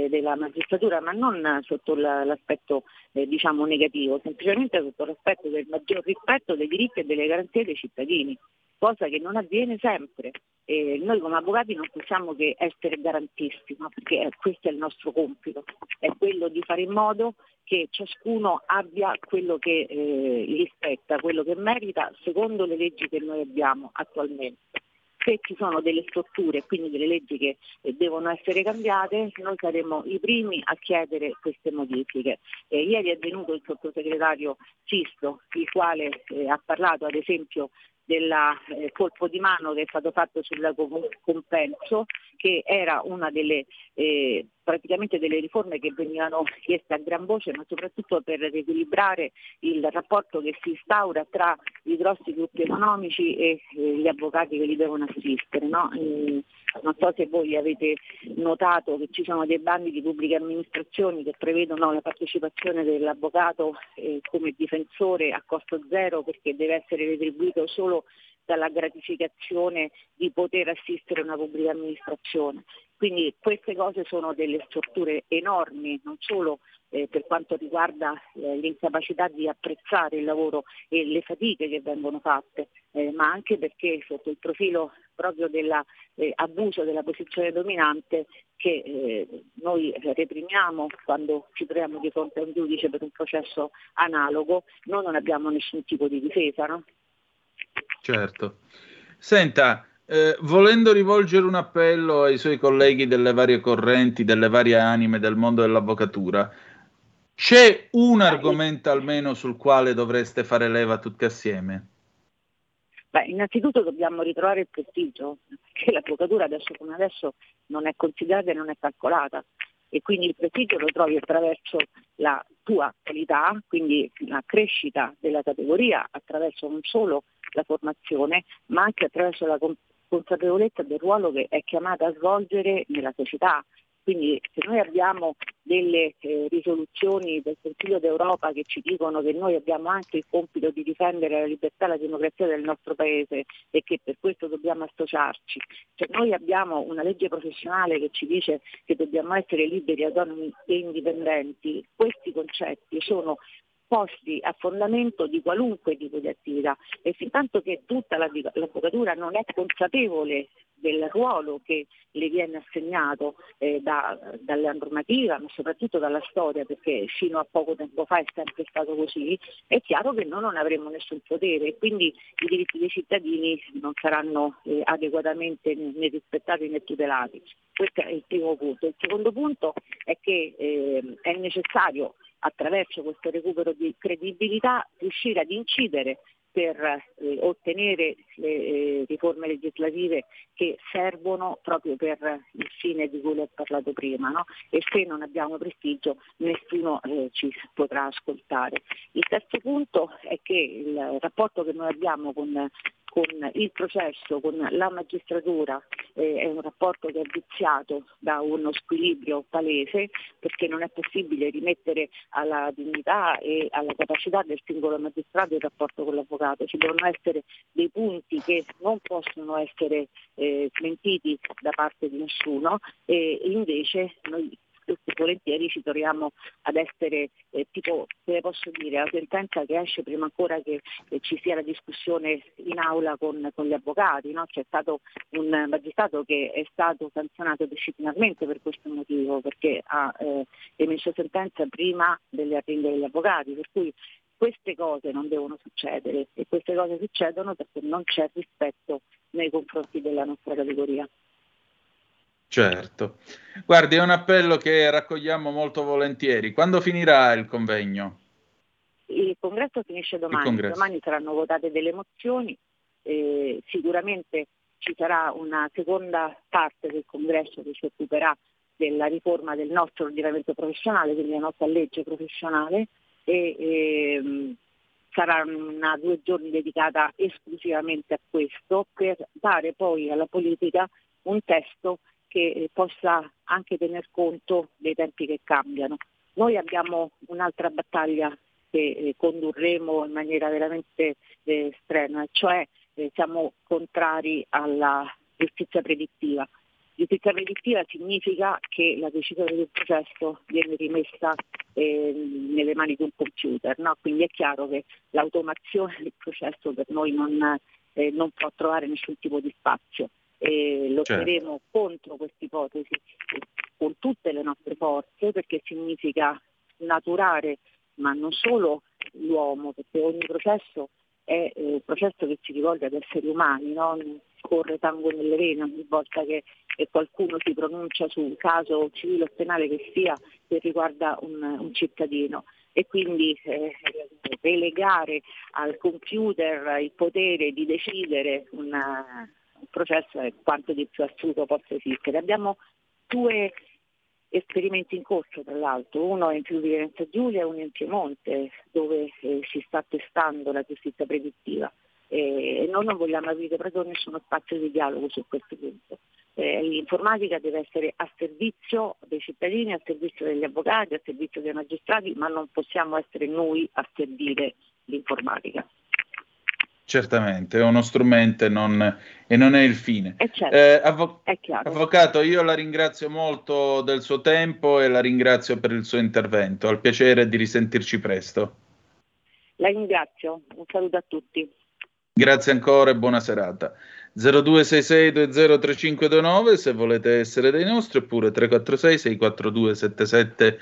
L: della magistratura, ma non sotto l'aspetto eh, diciamo, negativo, semplicemente sotto l'aspetto del maggior rispetto dei diritti e delle garanzie dei cittadini cosa che non avviene sempre. E noi come avvocati non possiamo che essere garantisti, no? perché questo è il nostro compito, è quello di fare in modo che ciascuno abbia quello che eh, gli spetta, quello che merita, secondo le leggi che noi abbiamo attualmente. Se ci sono delle strutture, quindi delle leggi che eh, devono essere cambiate, noi saremo i primi a chiedere queste modifiche. Eh, ieri è venuto il sottosegretario Sisto, il quale eh, ha parlato ad esempio del eh, colpo di mano che è stato fatto sul compenso, che era una delle eh, praticamente delle riforme che venivano chieste a gran voce, ma soprattutto per riequilibrare il rapporto che si instaura tra i grossi gruppi economici e gli avvocati che li devono assistere. No? Eh, non so se voi avete notato che ci sono dei bandi di pubbliche amministrazioni che prevedono la partecipazione dell'avvocato eh, come difensore a costo zero perché deve essere retribuito solo dalla gratificazione di poter assistere una pubblica amministrazione. Quindi queste cose sono delle strutture enormi, non solo eh, per quanto riguarda eh, l'incapacità di apprezzare il lavoro e le fatiche che vengono fatte, eh, ma anche perché sotto il profilo proprio dell'abuso eh, della posizione dominante che eh, noi reprimiamo quando ci troviamo di fronte a un giudice per un processo analogo, noi non abbiamo nessun tipo di difesa. No?
C: Certo. Senta, eh, volendo rivolgere un appello ai suoi colleghi delle varie correnti, delle varie anime del mondo dell'avvocatura, c'è un argomento almeno sul quale dovreste fare leva tutti assieme?
L: Beh, innanzitutto dobbiamo ritrovare il prestigio, perché l'avvocatura adesso come adesso non è considerata e non è calcolata e quindi il prestigio lo trovi attraverso la tua qualità, quindi la crescita della categoria attraverso non solo la formazione, ma anche attraverso la consapevolezza del ruolo che è chiamata a svolgere nella società. Quindi se noi abbiamo delle eh, risoluzioni del Consiglio d'Europa che ci dicono che noi abbiamo anche il compito di difendere la libertà e la democrazia del nostro Paese e che per questo dobbiamo associarci, se noi abbiamo una legge professionale che ci dice che dobbiamo essere liberi, autonomi e indipendenti, questi concetti sono posti a fondamento di qualunque tipo di attività e fin tanto che tutta l'avvocatura non è consapevole del ruolo che le viene assegnato eh, da, dalla normativa, ma soprattutto dalla storia, perché fino a poco tempo fa è sempre stato così, è chiaro che noi non avremo nessun potere e quindi i diritti dei cittadini non saranno eh, adeguatamente né rispettati né tutelati. Questo è il primo punto. Il secondo punto è che eh, è necessario attraverso questo recupero di credibilità riuscire ad incidere per eh, ottenere le eh, riforme legislative che servono proprio per il fine di cui ho parlato prima no? e se non abbiamo prestigio nessuno eh, ci potrà ascoltare. Il terzo punto è che il rapporto che noi abbiamo con con il processo, con la magistratura, eh, è un rapporto che è viziato da uno squilibrio palese perché non è possibile rimettere alla dignità e alla capacità del singolo magistrato il rapporto con l'avvocato. Ci devono essere dei punti che non possono essere eh, smentiti da parte di nessuno e invece noi spesso e volentieri ci troviamo ad essere eh, tipo, come posso dire, la sentenza che esce prima ancora che eh, ci sia la discussione in aula con, con gli avvocati, no? c'è stato un magistrato che è stato sanzionato disciplinarmente per questo motivo, perché ha eh, emesso sentenza prima delle arrende degli avvocati, per cui queste cose non devono succedere e queste cose succedono perché non c'è rispetto nei confronti della nostra categoria.
C: Certo. Guardi, è un appello che raccogliamo molto volentieri. Quando finirà il convegno?
L: Il congresso finisce domani. Congresso. Domani saranno votate delle mozioni. Eh, sicuramente ci sarà una seconda parte del congresso che si occuperà della riforma del nostro ordinamento professionale, quindi la nostra legge professionale e ehm, sarà una due giorni dedicata esclusivamente a questo per dare poi alla politica un testo che possa anche tener conto dei tempi che cambiano. Noi abbiamo un'altra battaglia che eh, condurremo in maniera veramente eh, cioè eh, siamo contrari alla giustizia predittiva. Giustizia predittiva significa che la decisione del processo viene rimessa eh, nelle mani di un computer, no? quindi è chiaro che l'automazione del processo per noi non, eh, non può trovare nessun tipo di spazio. E lotteremo certo. contro questa ipotesi con tutte le nostre forze perché significa naturare ma non solo l'uomo, perché ogni processo è eh, un processo che si rivolge ad esseri umani, no? corre sangue nelle vene ogni volta che qualcuno si pronuncia su un caso civile o penale che sia che riguarda un, un cittadino e quindi eh, relegare al computer il potere di decidere una, un processo è quanto di più assurdo possa esistere. Abbiamo due esperimenti in corso tra l'altro, uno in Friuli Venezia Giulia e uno in Piemonte dove eh, si sta testando la giustizia predittiva e noi non vogliamo aprire proprio nessuno spazio di dialogo su questo punto. Eh, l'informatica deve essere a servizio dei cittadini, a servizio degli avvocati, a servizio dei magistrati, ma non possiamo essere noi a servire l'informatica.
C: Certamente, è uno strumento e non, e non è il fine.
L: Certo, eh, avvo-
C: avvocato, io la ringrazio molto del suo tempo e la ringrazio per il suo intervento. Al piacere di risentirci presto.
L: La ringrazio, un saluto a tutti.
C: Grazie ancora e buona serata. 0266203529 se volete essere dei nostri oppure 346 642 77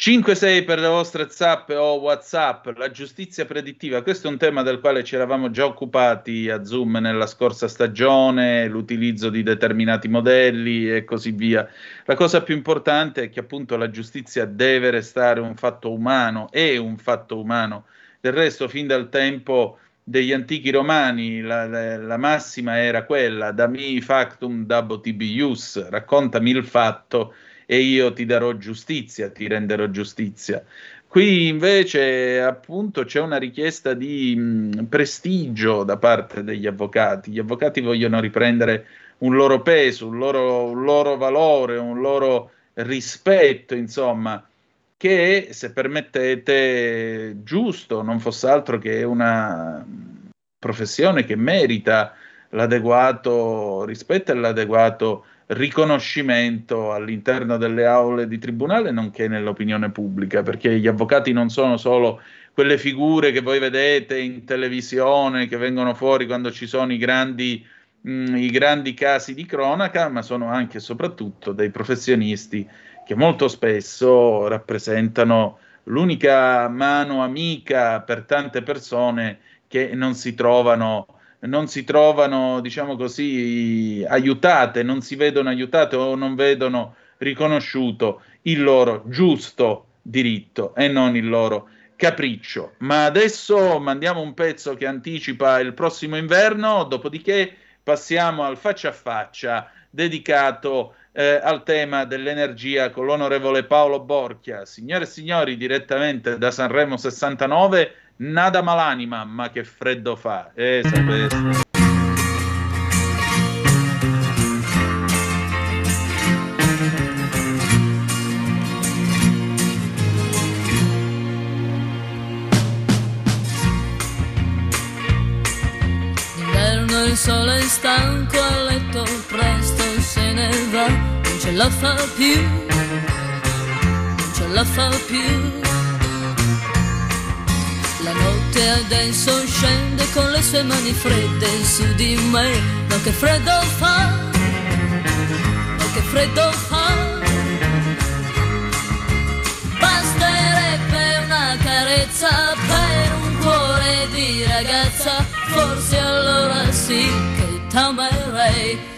C: 56 per le vostre zap o whatsapp, la giustizia predittiva, questo è un tema del quale ci eravamo già occupati a Zoom nella scorsa stagione, l'utilizzo di determinati modelli e così via. La cosa più importante è che appunto la giustizia deve restare un fatto umano, è un fatto umano, del resto fin dal tempo degli antichi romani la, la, la massima era quella, da mi factum dabo tibius, raccontami il fatto e io ti darò giustizia, ti renderò giustizia. Qui invece appunto c'è una richiesta di mh, prestigio da parte degli avvocati. Gli avvocati vogliono riprendere un loro peso, un loro, un loro valore, un loro rispetto, insomma, che se permettete giusto, non fosse altro che una professione che merita l'adeguato rispetto e l'adeguato riconoscimento all'interno delle aule di tribunale, nonché nell'opinione pubblica, perché gli avvocati non sono solo quelle figure che voi vedete in televisione, che vengono fuori quando ci sono i grandi, mh, mm, i grandi casi di cronaca, ma sono anche e soprattutto dei professionisti che molto spesso rappresentano l'unica mano amica per tante persone che non si trovano non si trovano, diciamo così, aiutate, non si vedono aiutate o non vedono riconosciuto il loro giusto diritto e non il loro capriccio. Ma adesso mandiamo un pezzo che anticipa il prossimo inverno, dopodiché passiamo al faccia a faccia dedicato eh, al tema dell'energia con l'onorevole Paolo Borchia. Signore e signori, direttamente da Sanremo 69 Nada malanima, ma che freddo fa. Eh, sapete.
K: il sole è stanco a letto, presto se ne va, non ce la fa più, non ce la fa più. La notte adesso scende con le sue mani fredde su di me, ma che freddo fa, ma che freddo fa. Basterebbe una carezza per un cuore di ragazza, forse allora sì che t'amerei.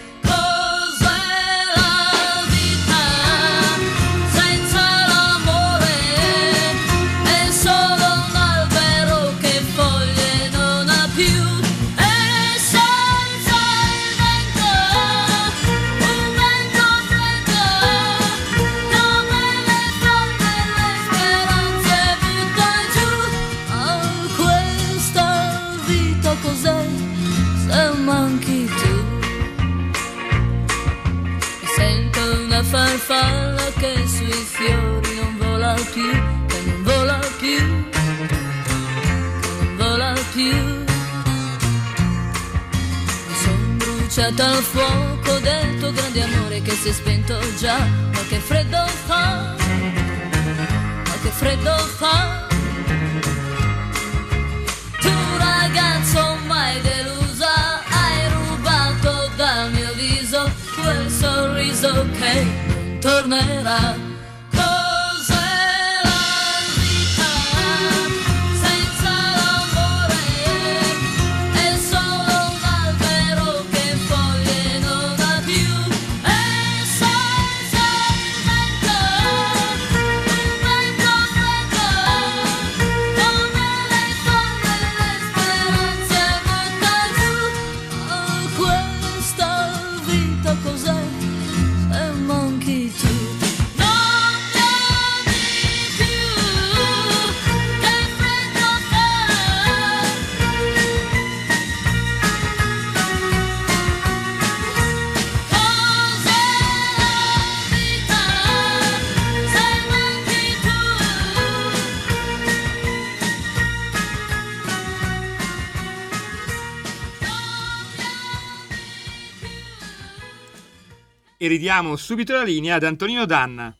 B: Ridiamo subito la linea ad Antonino Danna.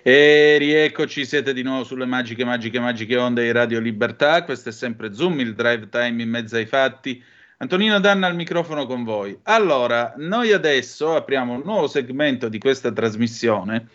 C: E rieccoci, siete di nuovo sulle magiche, magiche, magiche onde di Radio Libertà. Questo è sempre Zoom, il drive time in mezzo ai fatti. Antonino Danna al microfono con voi. Allora, noi adesso apriamo un nuovo segmento di questa trasmissione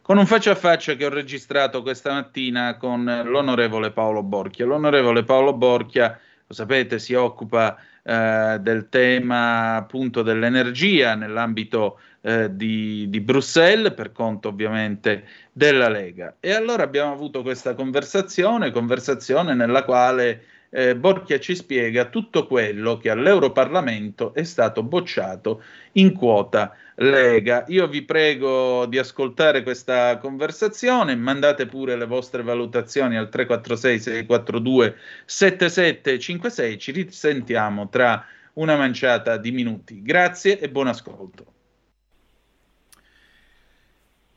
C: con un faccia a faccia che ho registrato questa mattina con l'onorevole Paolo Borchia. L'onorevole Paolo Borchia, lo sapete, si occupa eh, del tema appunto dell'energia nell'ambito eh, di, di Bruxelles, per conto ovviamente della Lega. E allora abbiamo avuto questa conversazione, conversazione nella quale eh, Borchia ci spiega tutto quello che all'Europarlamento è stato bocciato in quota Lega. Io vi prego di ascoltare questa conversazione, mandate pure le vostre valutazioni al 346 642 7756, ci risentiamo tra una manciata di minuti. Grazie e buon ascolto.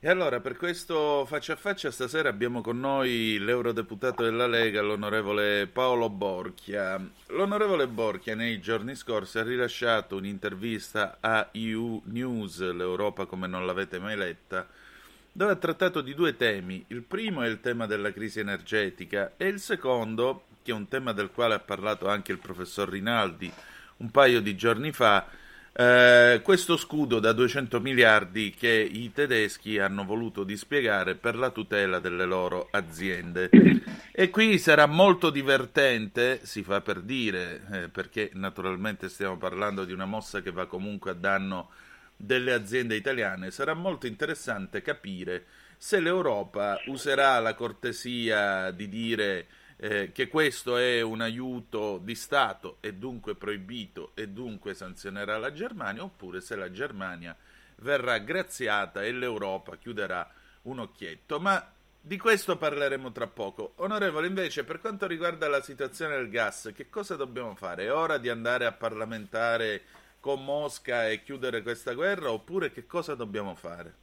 C: E allora, per questo faccia a faccia, stasera abbiamo con noi l'eurodeputato della Lega, l'onorevole Paolo Borchia. L'onorevole Borchia nei giorni scorsi ha rilasciato un'intervista a EU News, l'Europa come non l'avete mai letta, dove ha trattato di due temi. Il primo è il tema della crisi energetica e il secondo, che è un tema del quale ha parlato anche il professor Rinaldi un paio di giorni fa, eh, questo scudo da 200 miliardi che i tedeschi hanno voluto dispiegare per la tutela delle loro aziende. E qui sarà molto divertente, si fa per dire, eh, perché naturalmente stiamo parlando di una mossa che va comunque a danno delle aziende italiane, sarà molto interessante capire se l'Europa userà la cortesia di dire eh, che questo è un aiuto di Stato e dunque proibito e dunque sanzionerà la Germania, oppure se la Germania verrà graziata e l'Europa chiuderà un occhietto. Ma di questo parleremo tra poco. Onorevole, invece, per quanto riguarda la situazione del gas, che cosa dobbiamo fare? È ora di andare a parlamentare con Mosca e chiudere questa guerra oppure che cosa dobbiamo fare?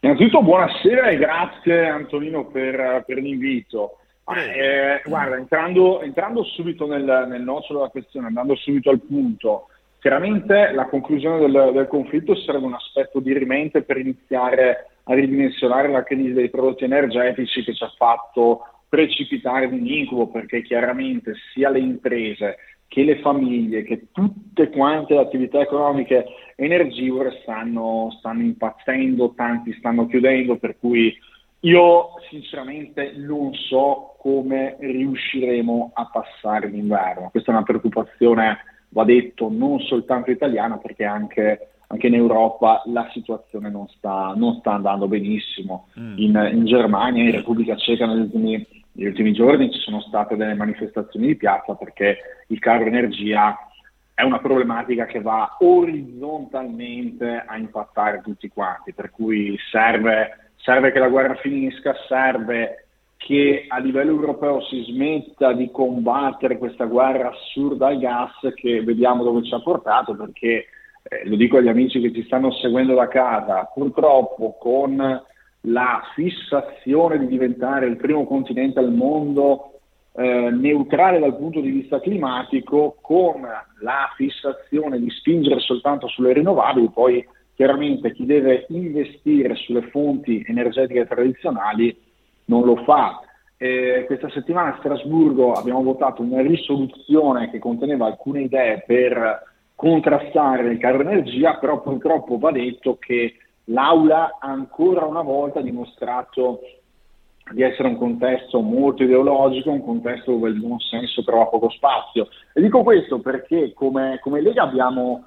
M: Innanzitutto buonasera e grazie Antonino per, per l'invito. Eh, guarda, entrando, entrando subito nel, nel nocciolo della questione, andando subito al punto, chiaramente la conclusione del, del conflitto sarebbe un aspetto dirimente per iniziare a ridimensionare la crisi dei prodotti energetici che ci ha fatto precipitare in un incubo, perché chiaramente sia le imprese che le famiglie, che tutte quante le attività economiche energivore stanno, stanno impazzendo, tanti stanno chiudendo, per cui io sinceramente non so come riusciremo a passare l'inverno. Questa è una preoccupazione, va detto, non soltanto italiana, perché anche, anche in Europa la situazione non sta, non sta andando benissimo. Mm. In, in, Germania, in Repubblica Ceca negli ultimi, negli ultimi giorni ci sono state delle manifestazioni di piazza perché il caro energia è una problematica che va orizzontalmente a impattare tutti quanti, per cui serve serve che la guerra finisca, serve che a livello europeo si smetta di combattere questa guerra assurda al gas che vediamo dove ci ha portato, perché eh, lo dico agli amici che ci stanno seguendo da casa, purtroppo con la fissazione di diventare il primo continente al mondo eh, neutrale dal punto di vista climatico con la fissazione di spingere soltanto sulle rinnovabili, poi chiaramente chi deve investire sulle fonti energetiche tradizionali non lo fa. Eh, questa settimana a Strasburgo abbiamo votato una risoluzione che conteneva alcune idee per contrastare il caro energia, però purtroppo va detto che l'Aula ha ancora una volta dimostrato di essere un contesto molto ideologico, un contesto dove il buon senso trova poco spazio. E dico questo perché come, come Lega abbiamo,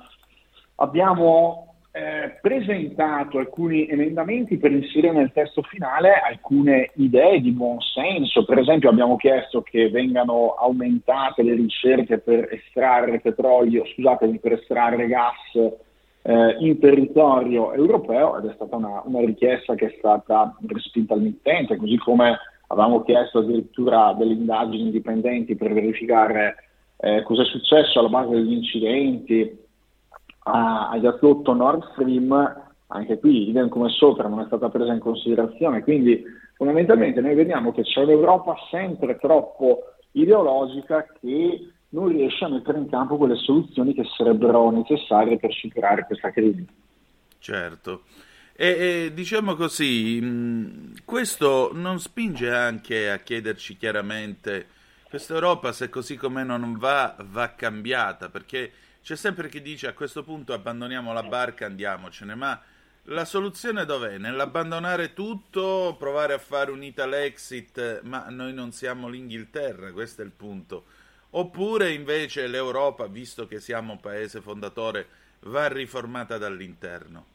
M: abbiamo eh, presentato alcuni emendamenti per inserire nel testo finale alcune idee di buon senso. Per esempio abbiamo chiesto che vengano aumentate le ricerche per estrarre petrolio, scusatemi, per estrarre gas eh, in territorio europeo ed è stata una, una, richiesta che è stata respinta al mittente, così come avevamo chiesto addirittura delle indagini indipendenti per verificare eh, cosa è successo alla base degli incidenti a, gasdotto Nord Stream, anche qui idem come sopra non è stata presa in considerazione, quindi fondamentalmente noi vediamo che c'è un'Europa sempre troppo ideologica che non riesce a mettere in campo quelle soluzioni che sarebbero necessarie per superare questa crisi.
C: Certo. E, e diciamo così, mh, questo non spinge anche a chiederci chiaramente, questa Europa se così come non va, va cambiata, perché c'è sempre chi dice a questo punto abbandoniamo la barca, andiamocene, ma la soluzione dov'è? Nell'abbandonare tutto, provare a fare un Ital exit, ma noi non siamo l'Inghilterra, questo è il punto. Oppure invece l'Europa, visto che siamo paese fondatore, va riformata dall'interno?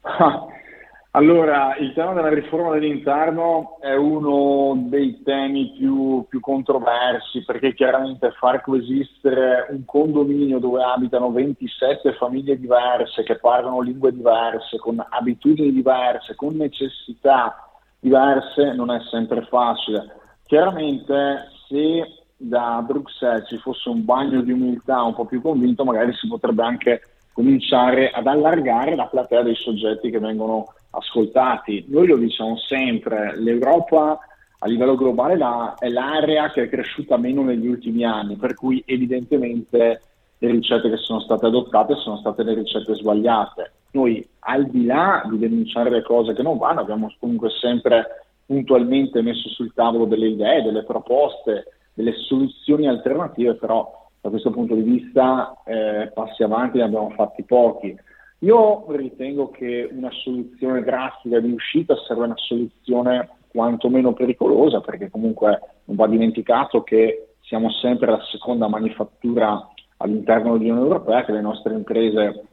M: Allora, il tema della riforma dell'interno è uno dei temi più, più, controversi perché chiaramente far coesistere un condominio dove abitano 27 famiglie diverse che parlano lingue diverse, con abitudini diverse, con necessità diverse non è sempre facile. Chiaramente se da Bruxelles ci fosse un bagno di umiltà un po' più convinto, magari si potrebbe anche cominciare ad allargare la platea dei soggetti che vengono ascoltati. Noi lo diciamo sempre, l'Europa a livello globale la, è l'area che è cresciuta meno negli ultimi anni, per cui evidentemente le ricette che sono state adottate sono state le ricette sbagliate. Noi al di là di denunciare le cose che non vanno, abbiamo comunque sempre puntualmente messo sul tavolo delle idee, delle proposte, delle soluzioni alternative, però da questo punto di vista eh, passi avanti ne abbiamo fatti pochi. Io ritengo che una soluzione drastica di uscita serve una soluzione quantomeno pericolosa, perché comunque non va dimenticato che siamo sempre la seconda manifattura all'interno dell'Unione Europea, che le nostre imprese,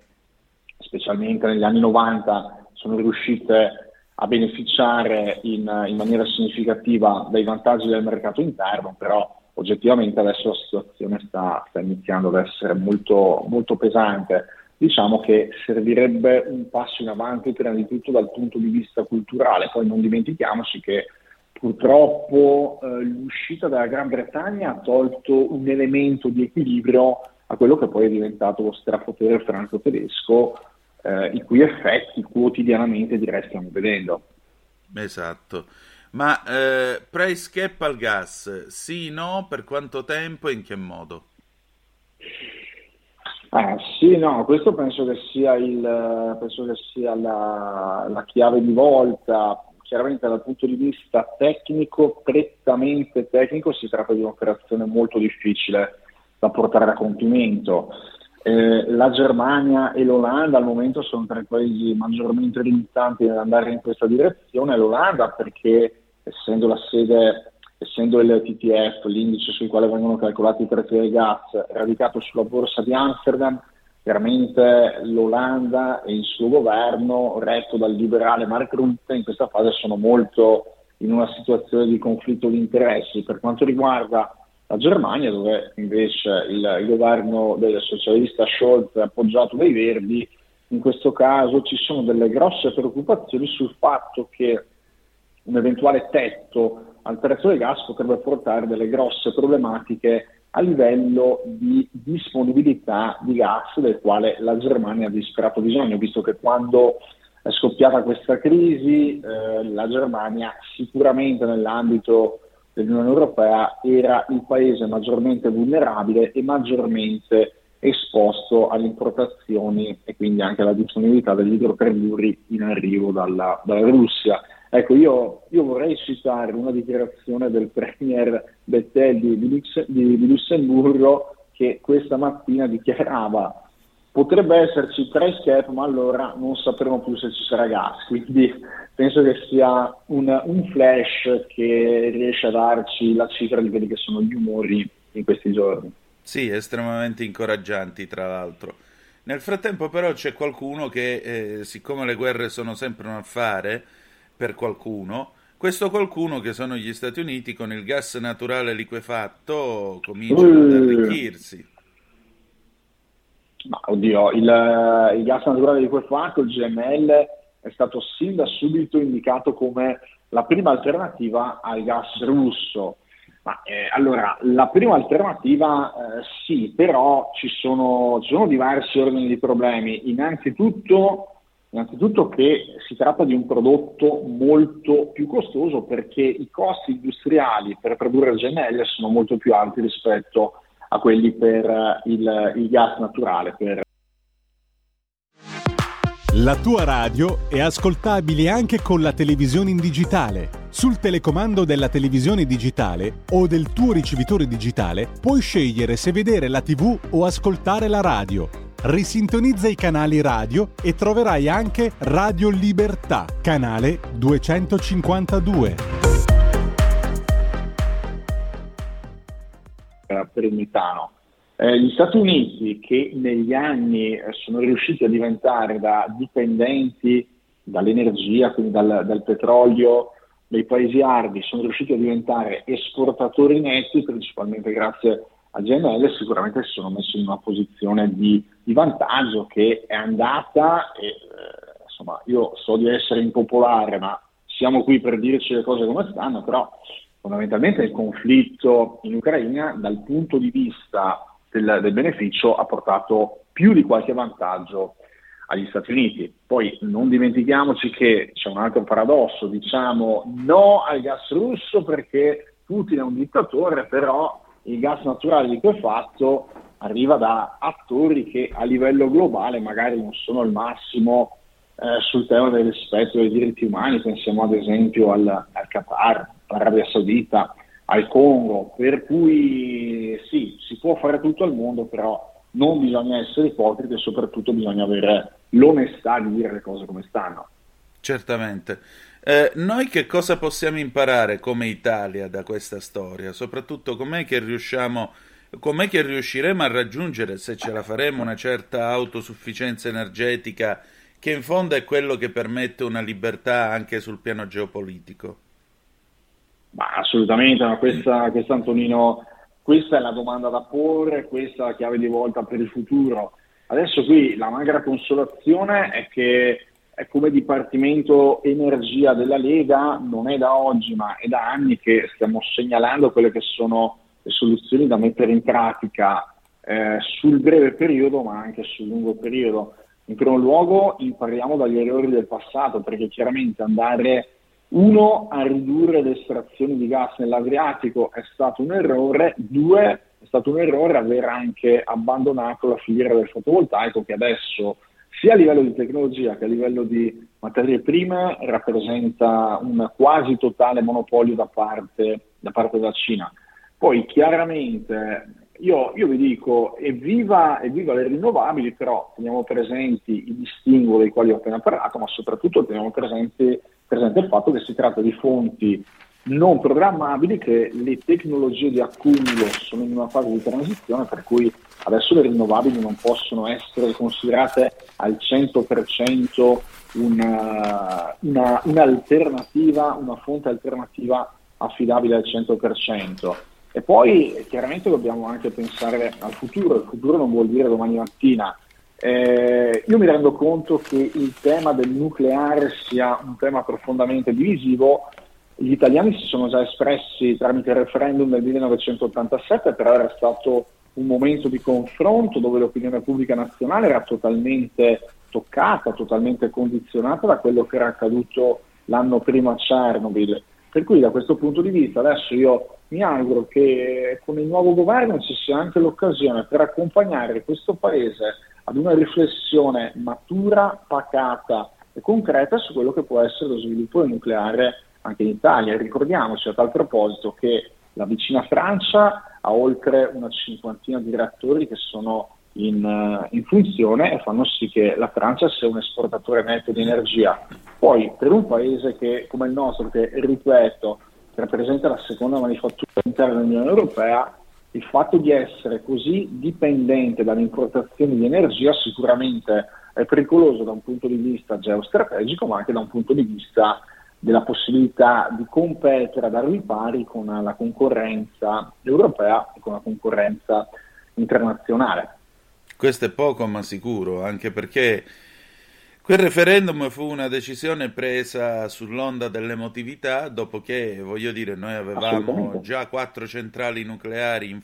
M: specialmente negli anni 90, sono riuscite a beneficiare in, in maniera significativa dai vantaggi del mercato interno, però oggettivamente adesso la situazione sta, sta iniziando ad essere molto, molto pesante diciamo che servirebbe un passo in avanti prima di tutto dal punto di vista culturale, poi non dimentichiamoci che purtroppo eh, l'uscita dalla Gran Bretagna ha tolto un elemento di equilibrio a quello che poi è diventato lo strapotere franco-tedesco, eh, i cui effetti quotidianamente direi stiamo vedendo.
C: Esatto. Ma eh, price cap al gas, sì, no, per quanto tempo e in che modo?
M: Eh, sì, no, questo penso che sia, il, penso che sia la, la, chiave di volta. Chiaramente dal punto di vista tecnico, prettamente tecnico, si tratta di un'operazione molto difficile da portare a compimento. Eh, la Germania e l'Olanda al momento sono tra i paesi maggiormente limitanti nell'andare in questa direzione. L'Olanda perché essendo la sede essendo il TTF, l'indice sul quale vengono calcolati i prezzi del gas, radicato sulla borsa di Amsterdam, chiaramente l'Olanda e il suo governo, retto dal liberale Mark Rutte, in questa fase sono molto in una situazione di conflitto di interessi. Per quanto riguarda la Germania, dove invece il, il governo del socialista Scholz è appoggiato dai Verdi, in questo caso ci sono delle grosse preoccupazioni sul fatto che un eventuale tetto al prezzo del gas potrebbe portare delle grosse problematiche a livello di disponibilità di gas del quale la Germania ha disperato bisogno, visto che quando è scoppiata questa crisi, eh, la Germania sicuramente nell'ambito dell'Unione Europea era il paese maggiormente vulnerabile e maggiormente esposto alle importazioni e quindi anche alla disponibilità degli idrocarburi in arrivo dalla, dalla Russia. Ecco, io, io, vorrei citare una dichiarazione del Premier Bettel di, di, di, Lussemburgo che questa mattina dichiarava potrebbe esserci tre step, ma allora non sapremo più se ci sarà gas. Quindi penso che sia un, un, flash che riesce a darci la cifra di quelli che sono gli umori in questi giorni.
C: Sì, estremamente incoraggianti, tra l'altro. Nel frattempo, però, c'è qualcuno che, eh, siccome le guerre sono sempre un affare per qualcuno, questo qualcuno che sono gli Stati Uniti con il gas naturale liquefatto cominciano uh. ad arricchirsi.
M: Ma oddio, il, il gas naturale liquefatto, il GML, è stato sin da subito indicato come la prima alternativa al gas russo. Ma, eh, allora, la prima alternativa eh, sì, però ci sono, ci sono, diversi ordini di problemi. Innanzitutto, innanzitutto che si tratta di un prodotto molto più costoso perché i costi industriali per produrre il GML sono molto più alti rispetto a a quelli per eh, il, il gas naturale. Per...
A: La tua radio è ascoltabile anche con la televisione in digitale. Sul telecomando della televisione digitale o del tuo ricevitore digitale puoi scegliere se vedere la TV o ascoltare la radio. Risintonizza i canali radio e troverai anche Radio Libertà, canale 252.
M: per il metano. Eh, gli Stati Uniti che negli anni eh, sono riusciti a diventare da dipendenti dall'energia, quindi dal, dal petrolio dei paesi arabi, sono riusciti a diventare esportatori netti, principalmente grazie a GNL, sicuramente si sono messi in una posizione di, di vantaggio che è andata e eh, insomma io so di essere impopolare, ma siamo qui per dirci le cose come stanno, però fondamentalmente il conflitto in Ucraina dal punto di vista del, del, beneficio ha portato più di qualche vantaggio agli Stati Uniti. Poi non dimentichiamoci che c'è un altro paradosso, diciamo no al gas russo perché Putin è un dittatore, però il gas naturale di quel fatto arriva da attori che a livello globale magari non sono al massimo eh, sul tema del rispetto dei diritti umani, pensiamo ad esempio al, al Qatar, all'Arabia Saudita, al Congo, per cui sì, si può fare tutto al mondo, però non bisogna essere ipocriti e soprattutto bisogna avere l'onestà di dire le cose come stanno.
C: Certamente. Eh, noi che cosa possiamo imparare come Italia da questa storia? Soprattutto com'è che riusciamo, com'è che riusciremo a raggiungere, se ce la faremo, una certa autosufficienza energetica che in fondo è quello che permette una libertà anche sul piano geopolitico?
M: Ma assolutamente, ma questa, questa, Antonino, questa è la domanda da porre, questa è la chiave di volta per il futuro. Adesso qui la magra consolazione è che come Dipartimento Energia della Lega non è da oggi, ma è da anni che stiamo segnalando quelle che sono le soluzioni da mettere in pratica eh, sul breve periodo, ma anche sul lungo periodo. In primo luogo impariamo dagli errori del passato, perché chiaramente andare uno a ridurre le estrazioni di gas nell'Adriatico è stato un errore, due è stato un errore aver anche abbandonato la filiera del fotovoltaico che adesso sia a livello di tecnologia che a livello di materie prime rappresenta un quasi totale monopolio da parte, da parte della Cina. Poi chiaramente io, io, vi dico, evviva, evviva, le rinnovabili, però teniamo presenti i distinguo dei quali ho appena parlato, ma soprattutto teniamo presente, presente il fatto che si tratta di fonti non programmabili, che le tecnologie di accumulo sono in una fase di transizione, per cui adesso le rinnovabili non possono essere considerate al 100% una, una, un'alternativa, una fonte alternativa affidabile al 100%. E poi chiaramente dobbiamo anche pensare al futuro, il futuro non vuol dire domani mattina. Eh, io mi rendo conto che il tema del nucleare sia un tema profondamente divisivo, gli italiani si sono già espressi tramite il referendum del 1987, però era stato un momento di confronto dove l'opinione pubblica nazionale era totalmente toccata, totalmente condizionata da quello che era accaduto l'anno prima a Chernobyl. Per cui da questo punto di vista adesso io mi auguro che con il nuovo governo ci sia anche l'occasione per accompagnare questo Paese ad una riflessione matura, pacata e concreta su quello che può essere lo sviluppo del nucleare anche in Italia. Ricordiamoci a tal proposito che la vicina Francia ha oltre una cinquantina di reattori che sono in, uh, in, funzione e fanno sì che la Francia sia un esportatore netto di energia. Poi per un paese che, come il nostro, che ripeto, rappresenta la seconda manifattura all'interno dell'Unione Europea, il fatto di essere così dipendente dalle importazioni di energia sicuramente è pericoloso da un punto di vista geostrategico, ma anche da un punto di vista della possibilità di competere ad armi pari con la concorrenza europea e con la concorrenza internazionale.
C: Questo è poco ma sicuro, anche perché quel referendum fu una decisione presa sull'onda dell'emotività, dopo che, voglio dire, noi avevamo già quattro centrali nucleari in,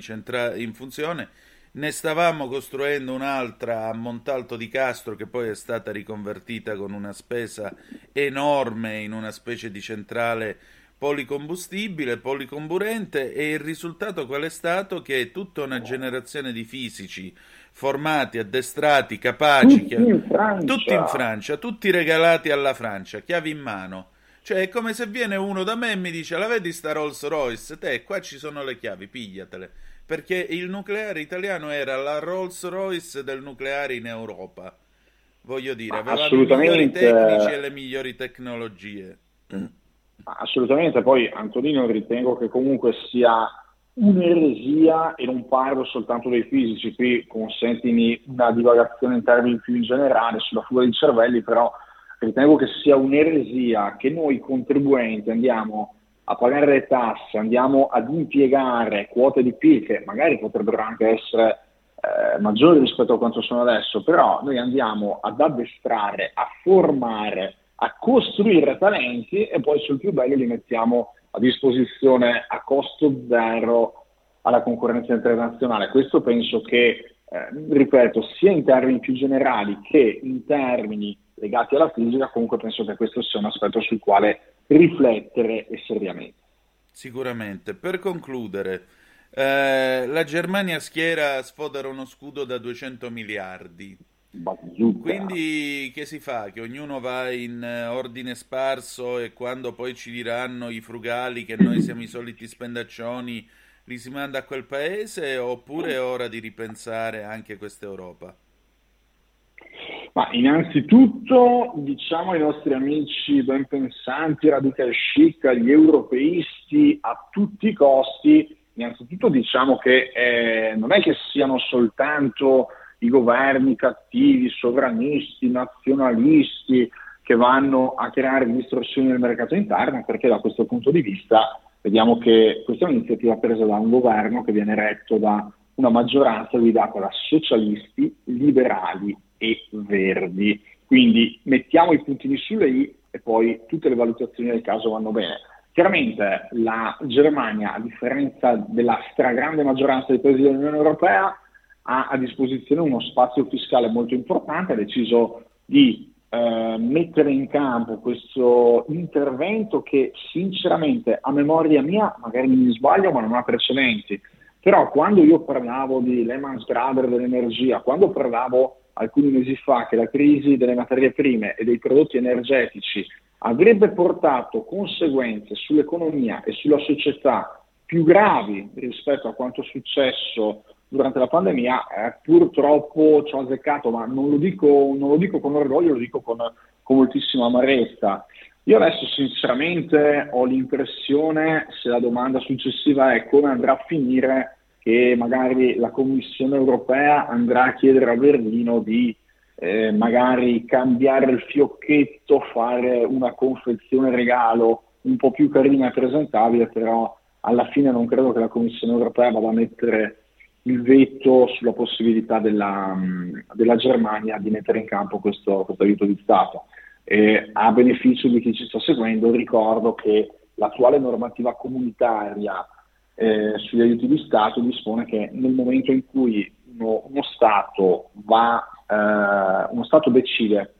C: centra- in funzione ne stavamo costruendo un'altra a Montalto di Castro che poi è stata riconvertita con una spesa enorme in una specie di centrale policombustibile, policomburente e il risultato qual è stato? Che tutta una generazione di fisici formati, addestrati, capaci,
M: tutti, chiavi... in
C: tutti in Francia, tutti regalati alla Francia, chiavi in mano. Cioè è come se viene uno da me e mi dice la vedi sta Rolls Royce? Te qua ci sono le chiavi, pigliatele perché il nucleare italiano era la Rolls Royce del nucleare in Europa. Voglio dire, aveva i migliori tecnici e le migliori tecnologie.
M: Assolutamente, poi Antonino ritengo che comunque sia un'eresia e non parlo soltanto dei fisici, qui consentimi una divagazione in termini più in generale sulla fuga di cervelli, però ritengo che sia un'eresia che noi contribuenti andiamo a pagare le tasse, andiamo ad impiegare quote di PIL che magari potrebbero anche essere eh, maggiori rispetto a quanto sono adesso, però noi andiamo ad addestrare, a formare, a costruire talenti e poi sul più bello li mettiamo a disposizione a costo zero alla concorrenza internazionale. Questo penso che, eh, ripeto, sia in termini più generali che in termini legati alla fisica, comunque penso che questo sia un aspetto sul quale riflettere seriamente.
C: Sicuramente. Per concludere, eh, la Germania schiera sfodera uno scudo da 200 miliardi. Quindi che si fa? Che ognuno va in eh, ordine sparso e quando poi ci diranno i frugali che noi siamo i soliti spendaccioni li si manda a quel paese oppure è ora di ripensare anche questa Europa?
M: Ma innanzitutto diciamo ai nostri amici ben pensanti, radical chic, agli europeisti a tutti i costi, innanzitutto diciamo che eh, non è che siano soltanto i governi cattivi, sovranisti, nazionalisti che vanno a creare distorsioni nel mercato interno, perché da questo punto di vista vediamo che questa è un'iniziativa presa da un governo che viene retto da una maggioranza guidata da socialisti, liberali e verdi. Quindi mettiamo i puntini sulle i e poi tutte le valutazioni del caso vanno bene. Chiaramente la Germania, a differenza della stragrande maggioranza dei paesi dell'Unione Europea, ha a disposizione uno spazio fiscale molto importante, ha deciso di eh, mettere in campo questo intervento che sinceramente a memoria mia, magari mi sbaglio, ma non ha precedenti. Però quando io parlavo di Lehman Brothers dell'energia, quando parlavo alcuni mesi fa che la crisi delle materie prime e dei prodotti energetici avrebbe portato conseguenze sull'economia e sulla società più gravi rispetto a quanto successo durante la pandemia, eh, purtroppo ci ho azzeccato, ma non lo dico, non lo dico con orgoglio, lo dico con, con moltissima amarezza. Io adesso sinceramente ho l'impressione, se la domanda successiva è come andrà a finire, che magari la Commissione europea andrà a chiedere a Berlino di eh, magari cambiare il fiocchetto, fare una confezione regalo un po' più carina e presentabile, però alla fine non credo che la Commissione europea vada a mettere il veto sulla possibilità della, della Germania di mettere in campo questo, questo aiuto di Stato. Eh, a beneficio di chi ci sta seguendo ricordo che l'attuale normativa comunitaria eh, sugli aiuti di Stato dispone che nel momento in cui uno, uno Stato va eh, uno Stato decide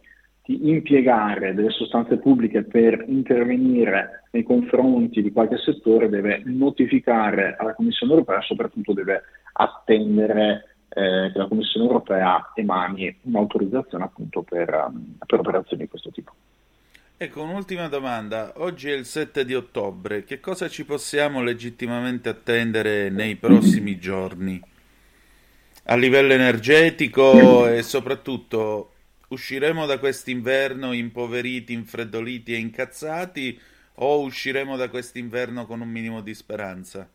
M: di impiegare delle sostanze pubbliche per intervenire nei confronti di qualche settore deve notificare alla Commissione europea e soprattutto deve attendere eh, che la Commissione europea emani un'autorizzazione appunto per, um, per operazioni di questo tipo.
C: Ecco, un'ultima domanda. Oggi è il 7 di ottobre. Che cosa ci possiamo legittimamente attendere nei prossimi giorni? A livello energetico e soprattutto usciremo da quest'inverno impoveriti, infreddoliti e incazzati o usciremo da quest'inverno con un minimo di speranza?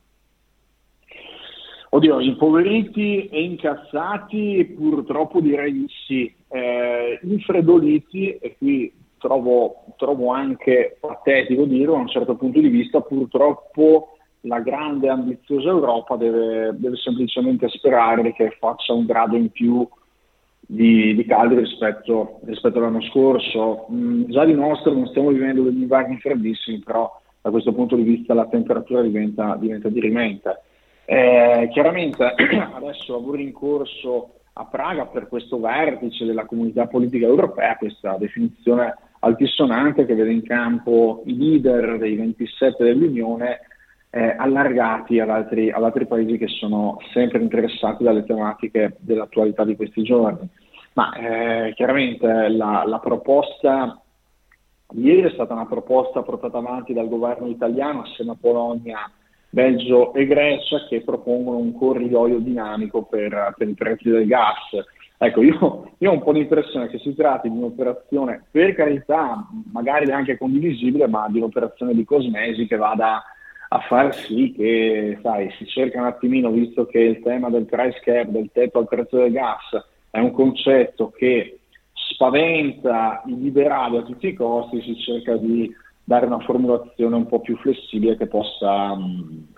M: Oddio, impoveriti e incazzati purtroppo direi di sì. Eh, infreddoliti, e qui trovo, trovo anche patetico dirlo da un certo punto di vista, purtroppo la grande ambiziosa Europa deve, deve semplicemente sperare che faccia un grado in più di, di caldo rispetto, rispetto, all'anno scorso. Mm, già di nostro non stiamo vivendo degli inverni freddissimi, però da questo punto di vista la temperatura diventa, diventa dirimente. Eh, chiaramente adesso lavoro in corso a Praga per questo vertice della comunità politica europea, questa definizione altisonante che vede in campo i leader dei 27 dell'Unione eh, allargati ad altri, ad altri, paesi che sono sempre interessati dalle tematiche dell'attualità di questi giorni. Ma eh, chiaramente la, la proposta di ieri è stata una proposta portata avanti dal governo italiano assieme a Polonia, Belgio e Grecia che propongono un corridoio dinamico per, per i prezzi del gas. Ecco, io, io, ho un po' l'impressione che si tratti di un'operazione, per carità, magari anche condivisibile, ma di un'operazione di cosmesi che vada a far sì che, sai, si cerca un attimino, visto che il tema del price cap, del tetto al prezzo del gas, è un concetto che spaventa i liberali a tutti i costi, si cerca di dare una formulazione un po' più flessibile che possa,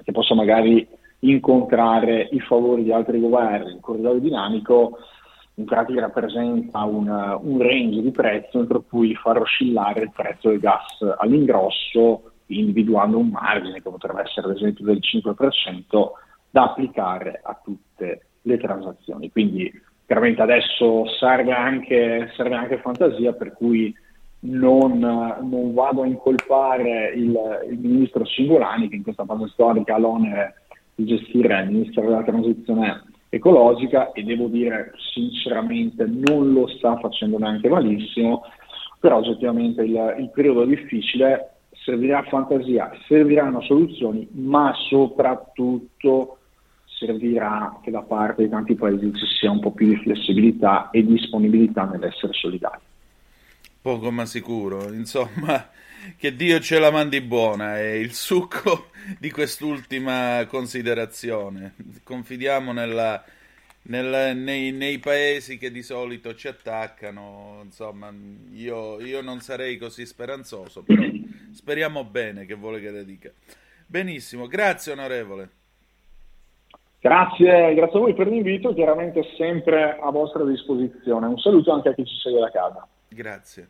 M: che possa magari incontrare i favori di altri governi. Il corridoio dinamico in pratica rappresenta un, un range di prezzo entro cui far oscillare il prezzo del gas all'ingrosso individuando un margine che potrebbe essere ad esempio del 5% da applicare a tutte le transazioni. Quindi chiaramente adesso serve anche, serve anche fantasia per cui non, non, vado a incolpare il, il, ministro Cingolani che in questa fase storica ha l'onere di gestire il Ministero della Transizione ecologica e devo dire sinceramente non lo sta facendo neanche malissimo, però oggettivamente il, il periodo difficile servirà fantasia, serviranno soluzioni, ma soprattutto servirà che da parte di tanti paesi ci sia un po' più di flessibilità e disponibilità nell'essere solidari.
C: Poco ma sicuro, insomma, che Dio ce la mandi buona è il succo di quest'ultima considerazione. Confidiamo nella nel, nei, nei, paesi che di solito ci attaccano, insomma, io, io, non sarei così speranzoso, però speriamo bene che vuole che le dica. Benissimo, grazie onorevole.
M: Grazie, grazie a voi per l'invito, chiaramente sempre a vostra disposizione. Un saluto anche a chi ci segue da casa.
C: Grazie.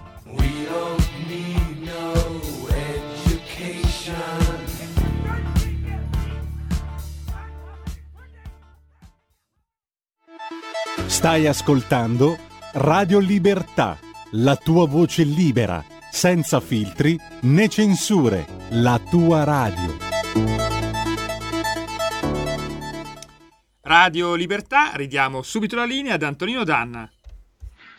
A: Stai ascoltando Radio Libertà, la tua voce libera, senza filtri né censure, la tua radio.
B: Radio Libertà, ridiamo subito la linea ad Antonino Danna.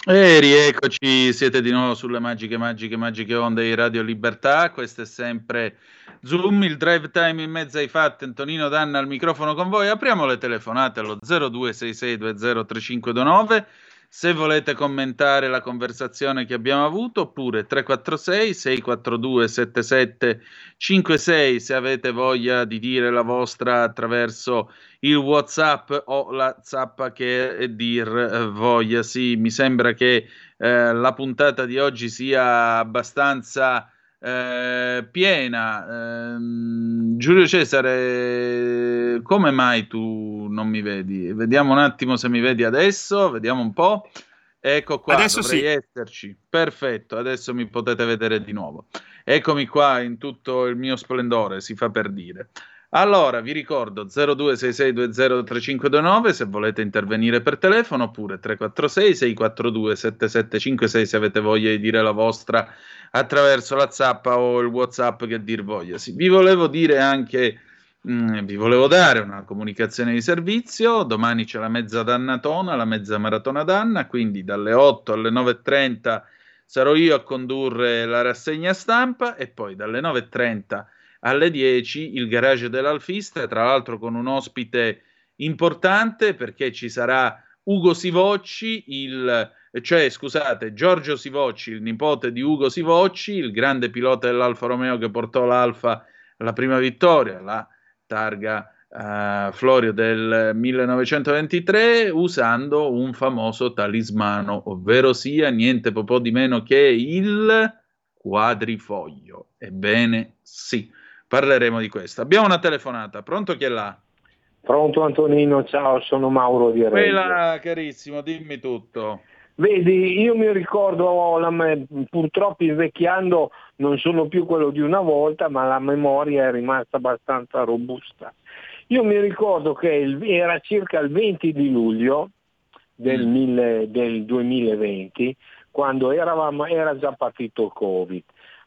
C: E rieccoci, siete di nuovo sulle magiche, magiche, magiche onde di Radio Libertà. Questo è sempre Zoom, il drive time in mezzo ai fatti. Antonino Danna al microfono con voi. Apriamo le telefonate allo 0266203529 se volete commentare la conversazione che abbiamo avuto, oppure 346 642 7756 se avete voglia di dire la vostra attraverso il WhatsApp o la zappa che dir voglia. Sì, mi sembra che eh, la puntata di oggi sia abbastanza eh, piena. Ehm, Giulio Cesare, come mai tu non mi vedi? Vediamo un attimo se mi vedi adesso, vediamo un po'. Ecco qua,
B: adesso
C: dovrei
B: sì.
C: esserci. Perfetto, adesso mi potete vedere di nuovo. Eccomi qua in tutto il mio splendore, si fa per dire. Allora, vi ricordo 0266203529 se volete intervenire per telefono oppure 346 642 7756 se avete voglia di dire la vostra attraverso la zappa o il WhatsApp che dir voglia. Sì, vi volevo dire anche mm, vi volevo dare una comunicazione di servizio, domani c'è la mezza dannatona, la mezza maratona danna, quindi dalle 8 alle 9.30 sarò io a condurre la rassegna stampa e poi dalle 9.30 alle 10 il garage dell'Alfista, tra l'altro con un ospite importante perché ci sarà Ugo Sivocci, il, cioè scusate, Giorgio Sivocci, il nipote di Ugo Sivocci, il grande pilota dell'Alfa Romeo che portò l'Alfa alla prima vittoria, la targa uh, Florio del 1923, usando un famoso talismano, ovvero sia niente po' di meno che il quadrifoglio. Ebbene sì parleremo di questo. Abbiamo una telefonata, pronto chi è là?
N: Pronto Antonino, ciao, sono Mauro di Reggio.
C: Quella, carissimo, dimmi tutto.
N: Vedi, io mi ricordo, la me- purtroppo invecchiando non sono più quello di una volta, ma la memoria è rimasta abbastanza robusta. Io mi ricordo che il- era circa il 20 di luglio del, mille- del 2020, quando eravamo, era già partito il Covid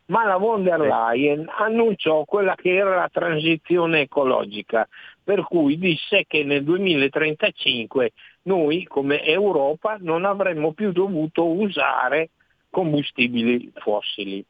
N: ma la von der Leyen annunciò quella che era la transizione ecologica, per cui disse che nel 2035 noi come Europa non avremmo più dovuto usare combustibili fossili.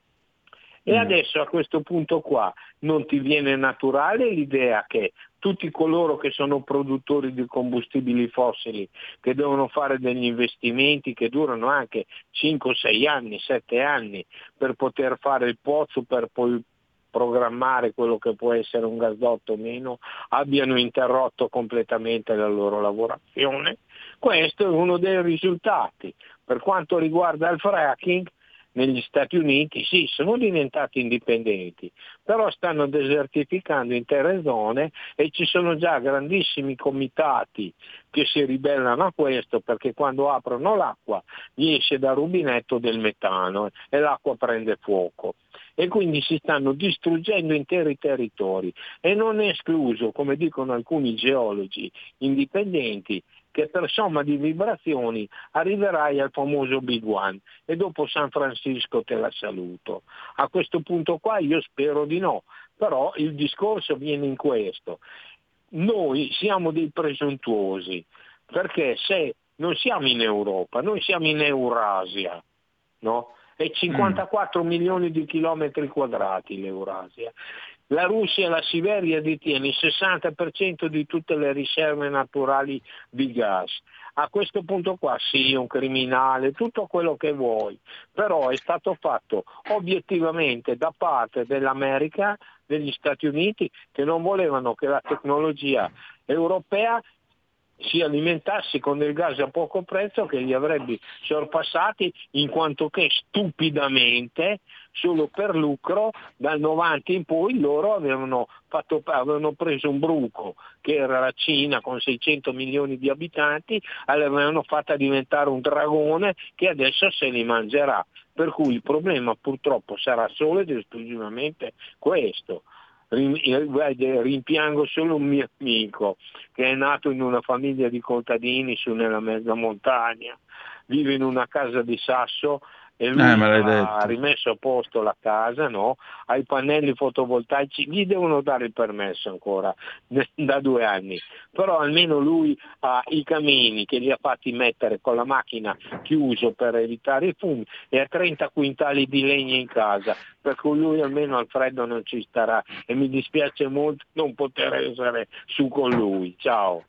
N: E adesso a questo punto qua non ti viene naturale l'idea che tutti coloro che sono produttori di combustibili fossili, che devono fare degli investimenti che durano anche 5, 6 anni, 7 anni per poter fare il pozzo, per poi programmare quello che può essere un gasdotto o meno, abbiano interrotto completamente la loro lavorazione. Questo è uno dei risultati. Per quanto riguarda il fracking, negli Stati Uniti sì, sono diventati indipendenti, però stanno desertificando intere zone e ci sono già grandissimi comitati che si ribellano a questo perché quando aprono l'acqua gli esce dal rubinetto del metano e l'acqua prende fuoco. E quindi si stanno distruggendo interi territori. E non è escluso, come dicono alcuni geologi indipendenti, che per somma di vibrazioni arriverai al famoso Big One e dopo San Francisco te la saluto. A questo punto qua io spero di no, però il discorso viene in questo. Noi siamo dei presuntuosi, perché se non siamo in Europa, noi siamo in Eurasia, no? È 54 mm. milioni di chilometri quadrati l'Eurasia. La Russia e la Siberia detiene il 60% di tutte le riserve naturali di gas. A questo punto qua sì, un criminale, tutto quello che vuoi, però è stato fatto obiettivamente da parte dell'America, degli Stati Uniti, che non volevano che la tecnologia europea si alimentasse con del gas a poco prezzo che li avrebbe sorpassati in quanto che stupidamente solo per lucro dal 90 in poi loro avevano, fatto, avevano preso un bruco che era la Cina con 600 milioni di abitanti l'avevano fatta diventare un dragone che adesso se li mangerà. Per cui il problema purtroppo sarà solo ed esclusivamente questo rimpiango solo un mio amico che è nato in una famiglia di contadini su nella mezza montagna, vive in una casa di sasso e lui
C: Eh,
N: ha rimesso a posto la casa, no? ha i pannelli fotovoltaici, gli devono dare il permesso ancora da due anni, però almeno lui ha i camini che li ha fatti mettere con la macchina chiuso per evitare i fumi e ha 30 quintali di legna in casa, per cui lui almeno al freddo non ci starà e mi dispiace molto non poter essere su con lui. Ciao.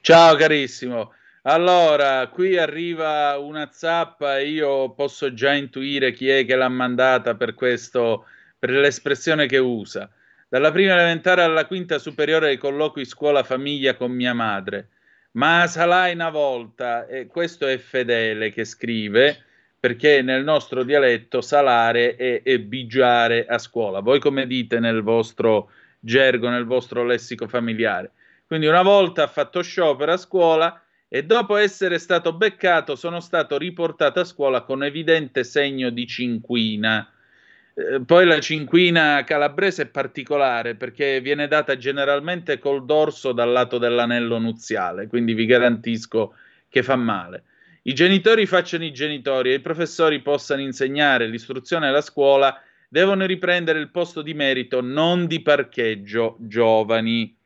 C: Ciao carissimo. Allora, qui arriva una zappa io posso già intuire chi è che l'ha mandata per questo, per l'espressione che usa. Dalla prima elementare alla quinta superiore ai colloqui scuola famiglia con mia madre. Ma salai una volta, e questo è Fedele che scrive, perché nel nostro dialetto salare è, è bigiare a scuola. Voi come dite nel vostro gergo, nel vostro lessico familiare? Quindi una volta ha fatto sciopero a scuola e dopo essere stato beccato sono stato riportato a scuola con evidente segno di cinquina. Eh, poi la cinquina calabrese è particolare perché viene data generalmente col dorso dal lato dell'anello nuziale, quindi vi garantisco che fa male. I genitori facciano i genitori e i professori possano insegnare l'istruzione alla scuola, devono riprendere il posto di merito, non di parcheggio, giovani.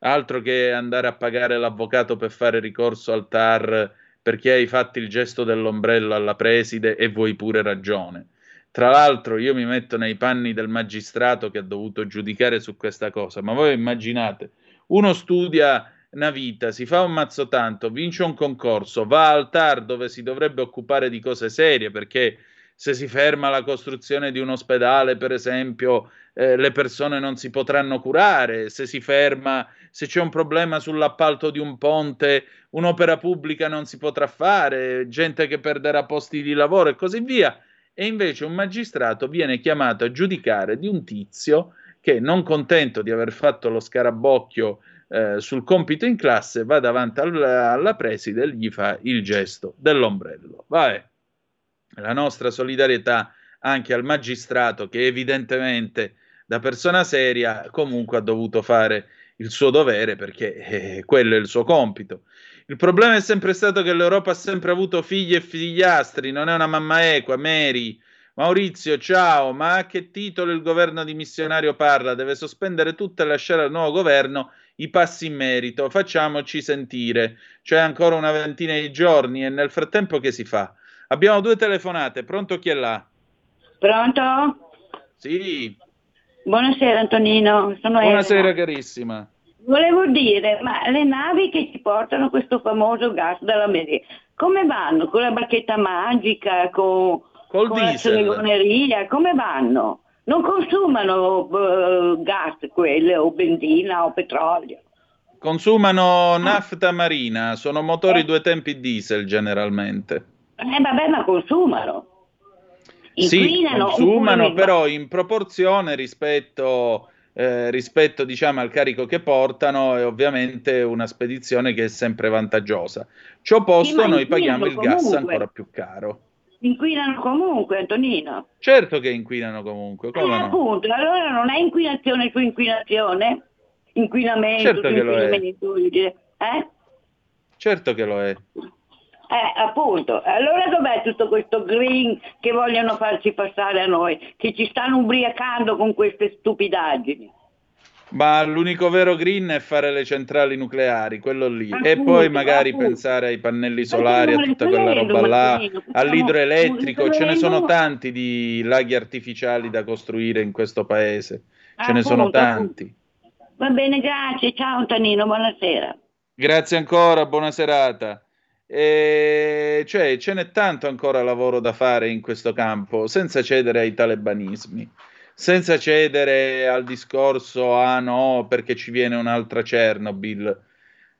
C: Altro che andare a pagare l'avvocato per fare ricorso al TAR perché hai fatto il gesto dell'ombrello alla preside e vuoi pure ragione. Tra l'altro io mi metto nei panni del magistrato che ha dovuto giudicare su questa cosa, ma voi immaginate, uno studia una vita, si fa un mazzo tanto, vince un concorso, va al TAR dove si dovrebbe occupare di cose serie, perché se si ferma la costruzione di un ospedale, per esempio, eh, le persone non si potranno curare, se si ferma, se c'è un problema sull'appalto di un ponte, un'opera pubblica non si potrà fare, gente che perderà posti di lavoro e così via. E invece un magistrato viene chiamato a giudicare di un tizio che, non contento di aver fatto lo scarabocchio eh, sul compito in classe, va davanti al, alla preside e gli fa il gesto dell'ombrello. Vabbè, la nostra solidarietà anche al magistrato che evidentemente da persona seria comunque ha dovuto fare il suo dovere perché eh, quello è il suo compito. Il problema è sempre stato che l'Europa ha sempre avuto figli e figliastri, non è una mamma equa, Mary. Maurizio, ciao, ma a che titolo il governo di missionario parla? Deve sospendere tutto e lasciare al nuovo governo i passi in merito, facciamoci sentire. C'è ancora una ventina di giorni e nel frattempo che si fa? Abbiamo due telefonate, pronto chi è là?
O: Pronto?
C: Sì.
O: Buonasera Antonino, sono
C: Buonasera
O: Elena.
C: carissima.
O: Volevo dire, ma le navi che ci portano questo famoso gas dall'America, come vanno? Con la bacchetta magica, con,
C: Col
O: con la
C: diesel.
O: stregoneria, come vanno? Non consumano eh, gas quelle, o benzina o petrolio.
C: Consumano nafta marina, sono motori due tempi diesel generalmente.
O: Eh vabbè, ma consumano.
C: Sì, consumano
O: oppure-
C: però in proporzione rispetto, eh, rispetto diciamo, al carico che portano e ovviamente una spedizione che è sempre vantaggiosa. Ciò posto
O: ma
C: noi paghiamo il
O: inquinano
C: gas
O: comunque.
C: ancora più caro.
O: Inquinano comunque, Antonino.
C: Certo che inquinano comunque, come
O: Eh,
C: no?
O: appunto, allora non è inquinazione su inquinazione? Inquinamento
C: Certo
O: su
C: che lo è.
O: inquinamento, eh?
C: Certo che lo è.
O: Eh, appunto. Allora dov'è tutto questo green che vogliono farci passare a noi? Che ci stanno ubriacando con queste stupidaggini.
C: Ma l'unico vero green è fare le centrali nucleari, quello lì. e
O: Appunto,
C: poi magari
O: appunto.
C: pensare ai pannelli solari, a tutta quella roba là, all'idroelettrico. Ce ne sono tanti di laghi artificiali da costruire in questo paese. Ce ne sono tanti.
O: Va bene, grazie. Ciao Antonino, buonasera.
C: Grazie ancora, buona serata. E cioè, ce n'è tanto ancora lavoro da fare in questo campo, senza cedere ai talebanismi, senza cedere al discorso, ah no, perché ci viene un'altra Chernobyl.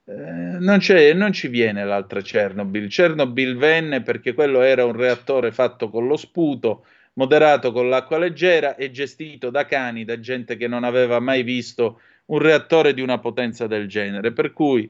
C: Eh, non, non ci viene l'altra Chernobyl. Chernobyl venne perché quello era un reattore fatto con lo sputo, moderato con l'acqua leggera e gestito da cani, da gente che non aveva mai visto un reattore di una potenza del genere. Per cui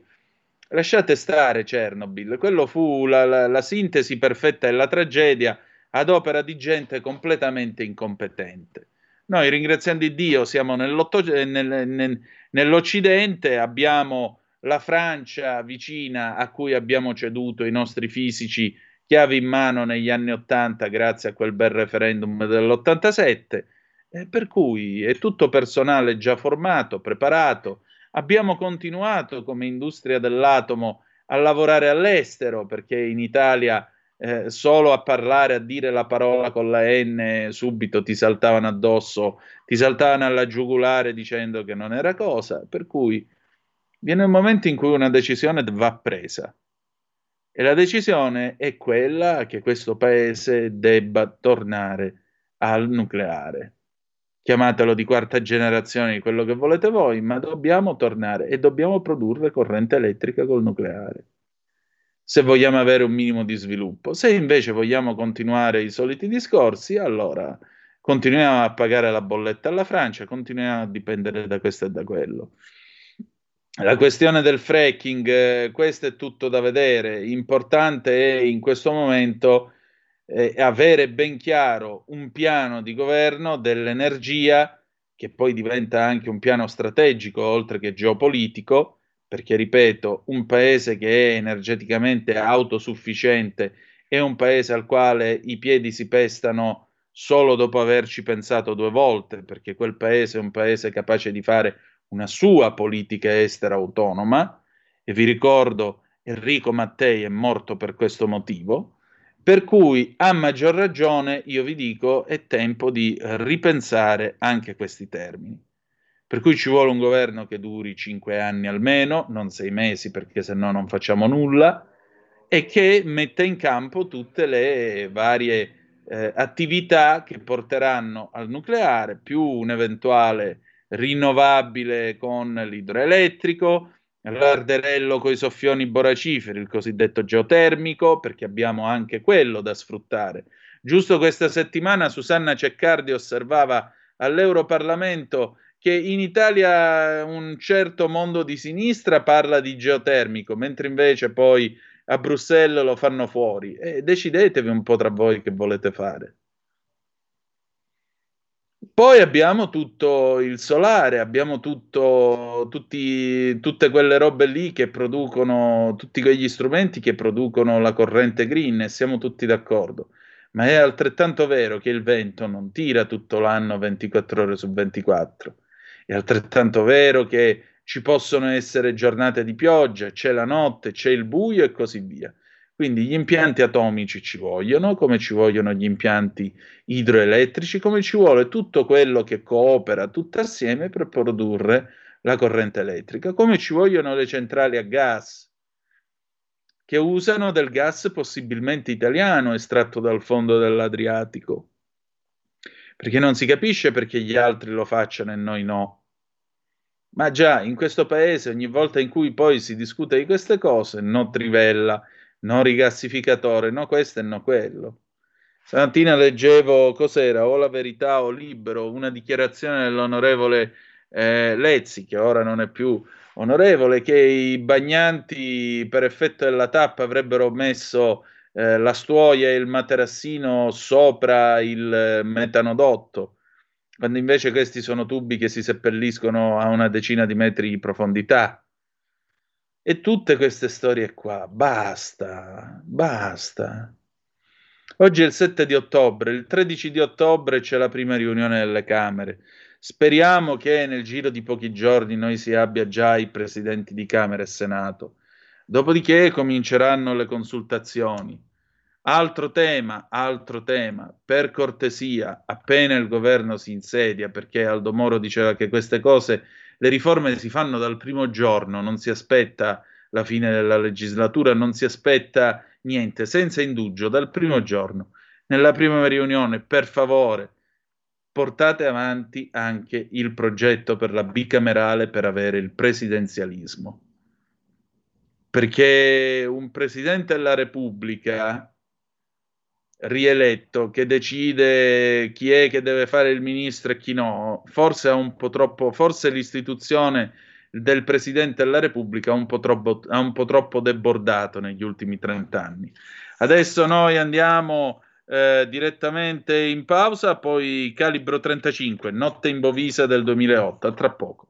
C: lasciate stare Chernobyl, quello fu la, la- la sintesi perfetta della tragedia ad opera di gente completamente incompetente. Noi, ringraziando Dio, siamo nel- nel- nell'Occidente, abbiamo la Francia vicina a cui abbiamo ceduto i nostri fisici chiavi in mano negli anni Ottanta grazie a quel bel referendum dell'87, eh, per cui è tutto personale già formato, preparato, Abbiamo continuato come industria dell'atomo a lavorare all'estero perché in Italia eh, solo a parlare, a dire la parola con la N, subito ti saltavano addosso, ti saltavano alla giugulare dicendo che non era cosa. Per cui viene un momento in cui una decisione va presa. E la decisione è quella che questo paese debba tornare al nucleare chiamatelo di quarta generazione, di quello che volete voi, ma dobbiamo tornare e dobbiamo produrre corrente elettrica col nucleare. se vogliamo avere un minimo di sviluppo. Se invece vogliamo continuare i soliti discorsi, allora continuiamo a pagare la bolletta alla Francia, continuiamo a dipendere da questo e da quello. La questione del fracking, eh, questo è tutto da vedere. Importante è in questo momento eh, avere ben chiaro un piano di governo dell'energia che poi diventa anche un piano strategico oltre che geopolitico perché ripeto, un paese che è energeticamente autosufficiente è un paese al quale i piedi si pestano solo dopo averci pensato due volte, perché quel paese è un paese capace di fare una sua politica estera autonoma, e vi ricordo Enrico Mattei è morto per questo motivo, per cui a maggior ragione io vi dico è tempo di ripensare anche questi termini. Per cui ci vuole un governo che duri cinque anni almeno, non sei mesi perché se no non facciamo nulla, e che metta in campo tutte le varie eh, attività che porteranno al nucleare, più un eventuale rinnovabile con l'idroelettrico, l'arderello con i soffioni boraciferi, il cosiddetto geotermico, perché abbiamo anche quello da sfruttare. Giusto questa settimana Susanna Ceccardi osservava all'Europarlamento che in Italia un certo mondo di sinistra parla di geotermico, mentre invece poi a Bruxelles lo fanno fuori. E decidetevi un po' tra voi che volete fare. Poi abbiamo tutto il solare, abbiamo tutto, tutti, tutte quelle robe lì che producono, tutti quegli strumenti che producono la corrente green e siamo tutti d'accordo. Ma è altrettanto vero che il vento non tira tutto l'anno 24 ore su 24 è altrettanto vero che ci possono essere giornate di pioggia, c'è la notte, c'è il buio e così via. Quindi gli impianti atomici ci vogliono, come ci vogliono gli impianti idroelettrici, come ci vuole tutto quello che coopera tutto assieme per produrre la corrente elettrica, come ci vogliono le centrali a gas che usano del gas possibilmente italiano estratto dal fondo dell'Adriatico. Perché non si capisce perché gli altri lo facciano e noi no. Ma già in questo paese, ogni volta in cui poi si discute di queste cose, no trivella, no rigassificatore, no questo e no quello. Stamattina leggevo cos'era, o la verità o libero, una dichiarazione dell'onorevole eh, Lezzi, che ora non è più onorevole, che i bagnanti per effetto della tappa avrebbero messo eh, la stuoia e il materassino sopra il metanodotto quando invece questi sono tubi che si seppelliscono a una decina di metri di profondità. E tutte queste storie qua, basta, basta. Oggi è il 7 di ottobre, il 13 di ottobre c'è la prima riunione delle Camere. Speriamo che nel giro di pochi giorni noi si abbia già i presidenti di Camera e Senato. Dopodiché cominceranno le consultazioni. Altro tema, altro tema, per cortesia, appena il governo si insedia, perché Aldo Moro diceva che queste cose, le riforme si fanno dal primo giorno, non si aspetta la fine della legislatura, non si aspetta niente, senza indugio, dal primo giorno. Nella prima riunione, per favore, portate avanti anche il progetto per la bicamerale per avere il presidenzialismo. Perché un presidente della Repubblica rieletto che decide chi è che deve fare il ministro e chi no, forse è un po' troppo, forse l'istituzione del Presidente della Repubblica ha un un po troppo debordato negli ultimi 30 anni. Adesso noi andiamo eh, direttamente in pausa, poi calibro 35, notte in Bovisa del 2008, a tra poco.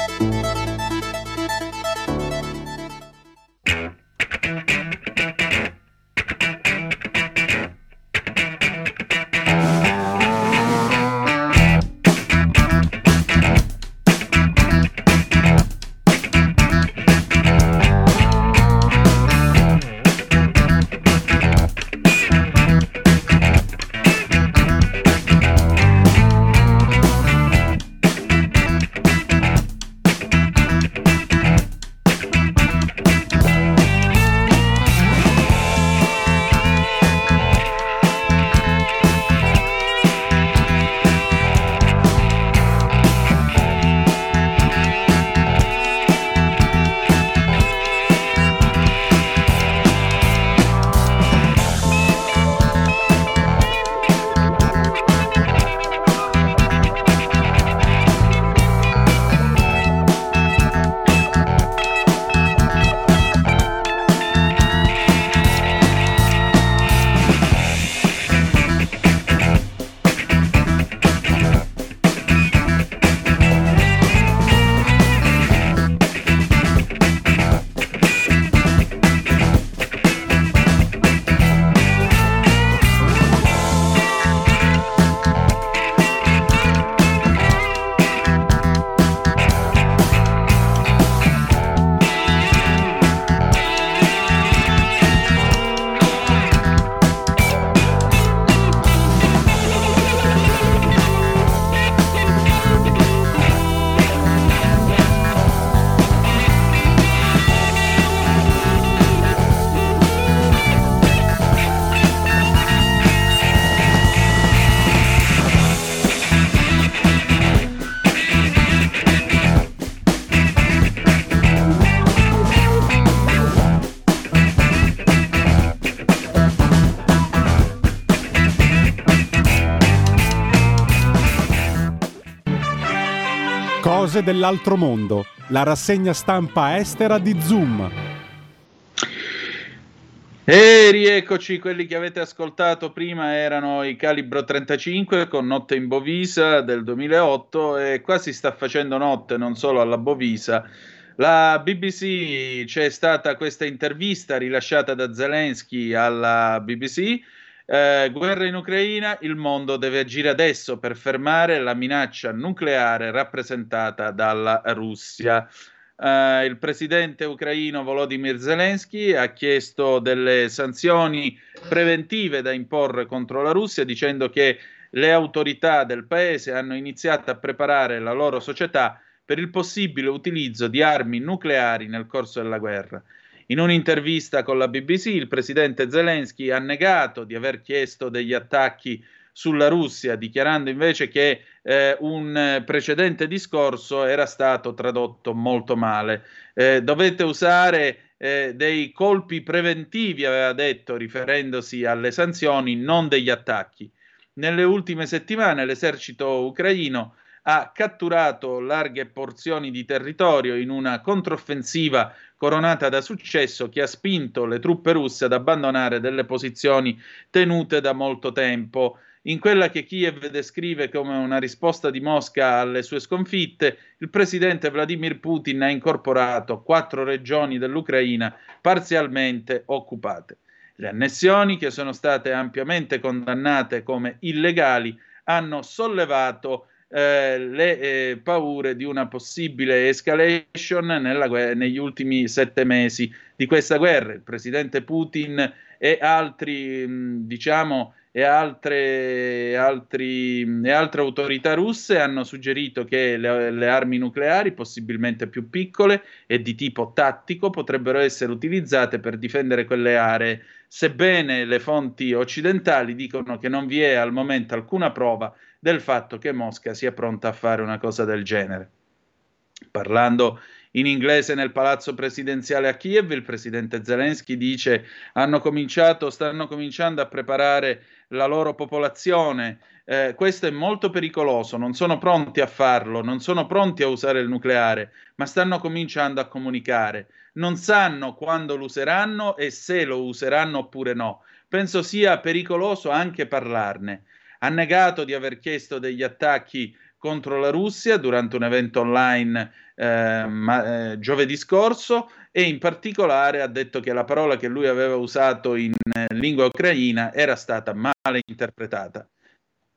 A: Cose dell'altro mondo, la rassegna stampa estera di Zoom.
C: E rieccoci, quelli che avete ascoltato prima erano i Calibro 35 con Notte in Bovisa del 2008 e qua si sta facendo notte non solo alla Bovisa. La BBC c'è stata questa intervista rilasciata da Zelensky alla BBC. Eh, guerra in Ucraina, il mondo deve agire adesso per fermare la minaccia nucleare rappresentata dalla Russia. Uh, il presidente ucraino Volodymyr Zelensky ha chiesto delle sanzioni preventive da imporre contro la Russia, dicendo che le autorità del paese hanno iniziato a preparare la loro società per il possibile utilizzo di armi nucleari nel corso della guerra. In un'intervista con la BBC, il presidente Zelensky ha negato di aver chiesto degli attacchi sulla Russia, dichiarando invece che eh, un precedente discorso era stato tradotto molto male. Eh, dovete usare eh, dei colpi preventivi, aveva detto, riferendosi alle sanzioni, non degli attacchi. Nelle ultime settimane l'esercito ucraino ha catturato larghe porzioni di territorio in una controffensiva coronata da successo che ha spinto le truppe russe ad abbandonare delle posizioni tenute da molto tempo. In quella che Kiev descrive come una risposta di Mosca alle sue sconfitte, il presidente Vladimir Putin ha incorporato quattro regioni dell'Ucraina parzialmente occupate. Le annessioni, che sono state ampiamente condannate come illegali, hanno sollevato eh, le eh, paure di una possibile escalation nella, negli ultimi sette mesi di questa guerra. Il presidente Putin e altri, mh, diciamo, e altre, altri, e altre autorità russe hanno suggerito che le, le, armi nucleari, possibilmente più piccole e di tipo tattico, potrebbero essere utilizzate per difendere quelle aree, sebbene le fonti occidentali dicono che non vi è al momento alcuna prova del fatto che Mosca sia pronta a fare una cosa del genere. Parlando in inglese nel palazzo presidenziale a Kiev, il presidente Zelensky dice hanno cominciato, stanno cominciando a preparare la loro popolazione. Eh, questo è molto pericoloso, non sono pronti a farlo, non sono pronti a usare il nucleare, ma stanno cominciando a comunicare. Non sanno quando lo useranno e se lo useranno oppure no. Penso sia pericoloso anche parlarne. Ha negato di aver chiesto degli attacchi contro la Russia durante un evento online eh, ma, eh, giovedì scorso e in particolare ha detto che la parola che lui aveva usato in eh, lingua ucraina era stata male interpretata.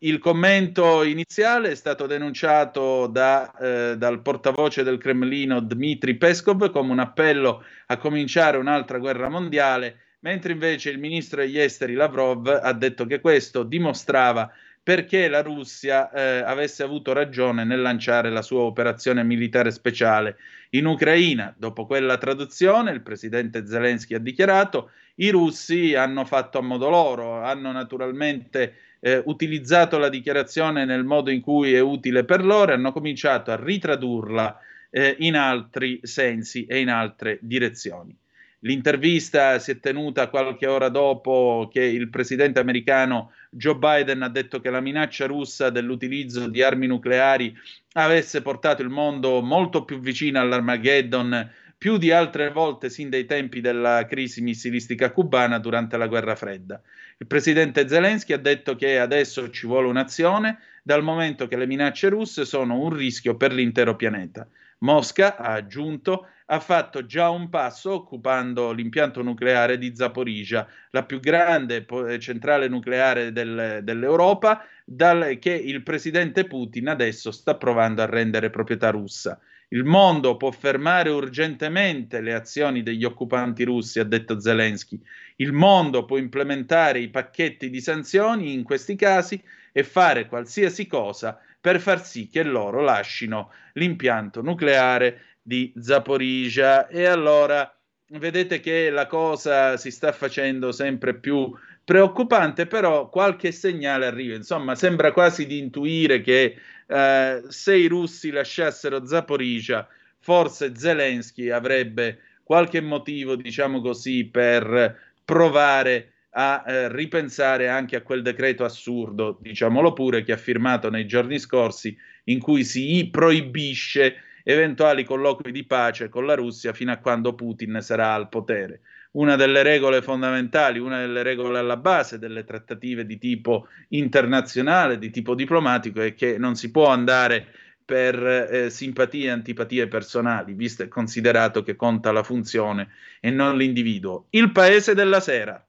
C: Il commento iniziale è stato denunciato da, eh, dal portavoce del Cremlino Dmitry Peskov come un appello a cominciare un'altra guerra mondiale, mentre invece il ministro degli esteri Lavrov ha detto che questo dimostrava perché la Russia eh, avesse avuto ragione nel lanciare la sua operazione militare speciale in Ucraina. Dopo quella traduzione, il presidente Zelensky ha dichiarato: i russi hanno fatto a modo loro, hanno naturalmente eh, utilizzato la dichiarazione nel modo in cui è utile per loro e hanno cominciato a ritradurla eh, in altri sensi e in altre direzioni. L'intervista si è tenuta qualche ora dopo che il presidente americano Joe Biden ha detto che la minaccia russa dell'utilizzo di armi nucleari avesse portato il mondo molto più vicino all'Armageddon più di altre volte sin dai tempi della crisi missilistica cubana durante la guerra fredda. Il presidente Zelensky ha detto che adesso ci vuole un'azione dal momento che le minacce russe sono un rischio per l'intero pianeta. Mosca, ha aggiunto, ha fatto già un passo occupando l'impianto nucleare di Zaporizhia, la più grande centrale nucleare del, dell'Europa, dal, che il presidente Putin adesso sta provando a rendere proprietà russa. Il mondo può fermare urgentemente le azioni degli occupanti russi, ha detto Zelensky. Il mondo può implementare i pacchetti di sanzioni in questi casi e fare qualsiasi cosa per far sì che loro lascino l'impianto nucleare di Zaporizhia. E allora vedete che la cosa si sta facendo sempre più preoccupante, però qualche segnale arriva. Insomma, sembra quasi di intuire che eh, se i russi lasciassero Zaporizhia, forse Zelensky avrebbe qualche motivo, diciamo così, per provare a eh, ripensare anche a quel decreto assurdo, diciamolo pure, che ha firmato nei giorni scorsi, in cui si proibisce eventuali colloqui di pace con la Russia fino a quando Putin sarà al potere. Una delle regole fondamentali, una delle regole alla base delle trattative di tipo internazionale, di tipo diplomatico, è che non si può andare per eh, simpatie e antipatie personali, visto e considerato che conta la funzione e non l'individuo. Il paese della sera.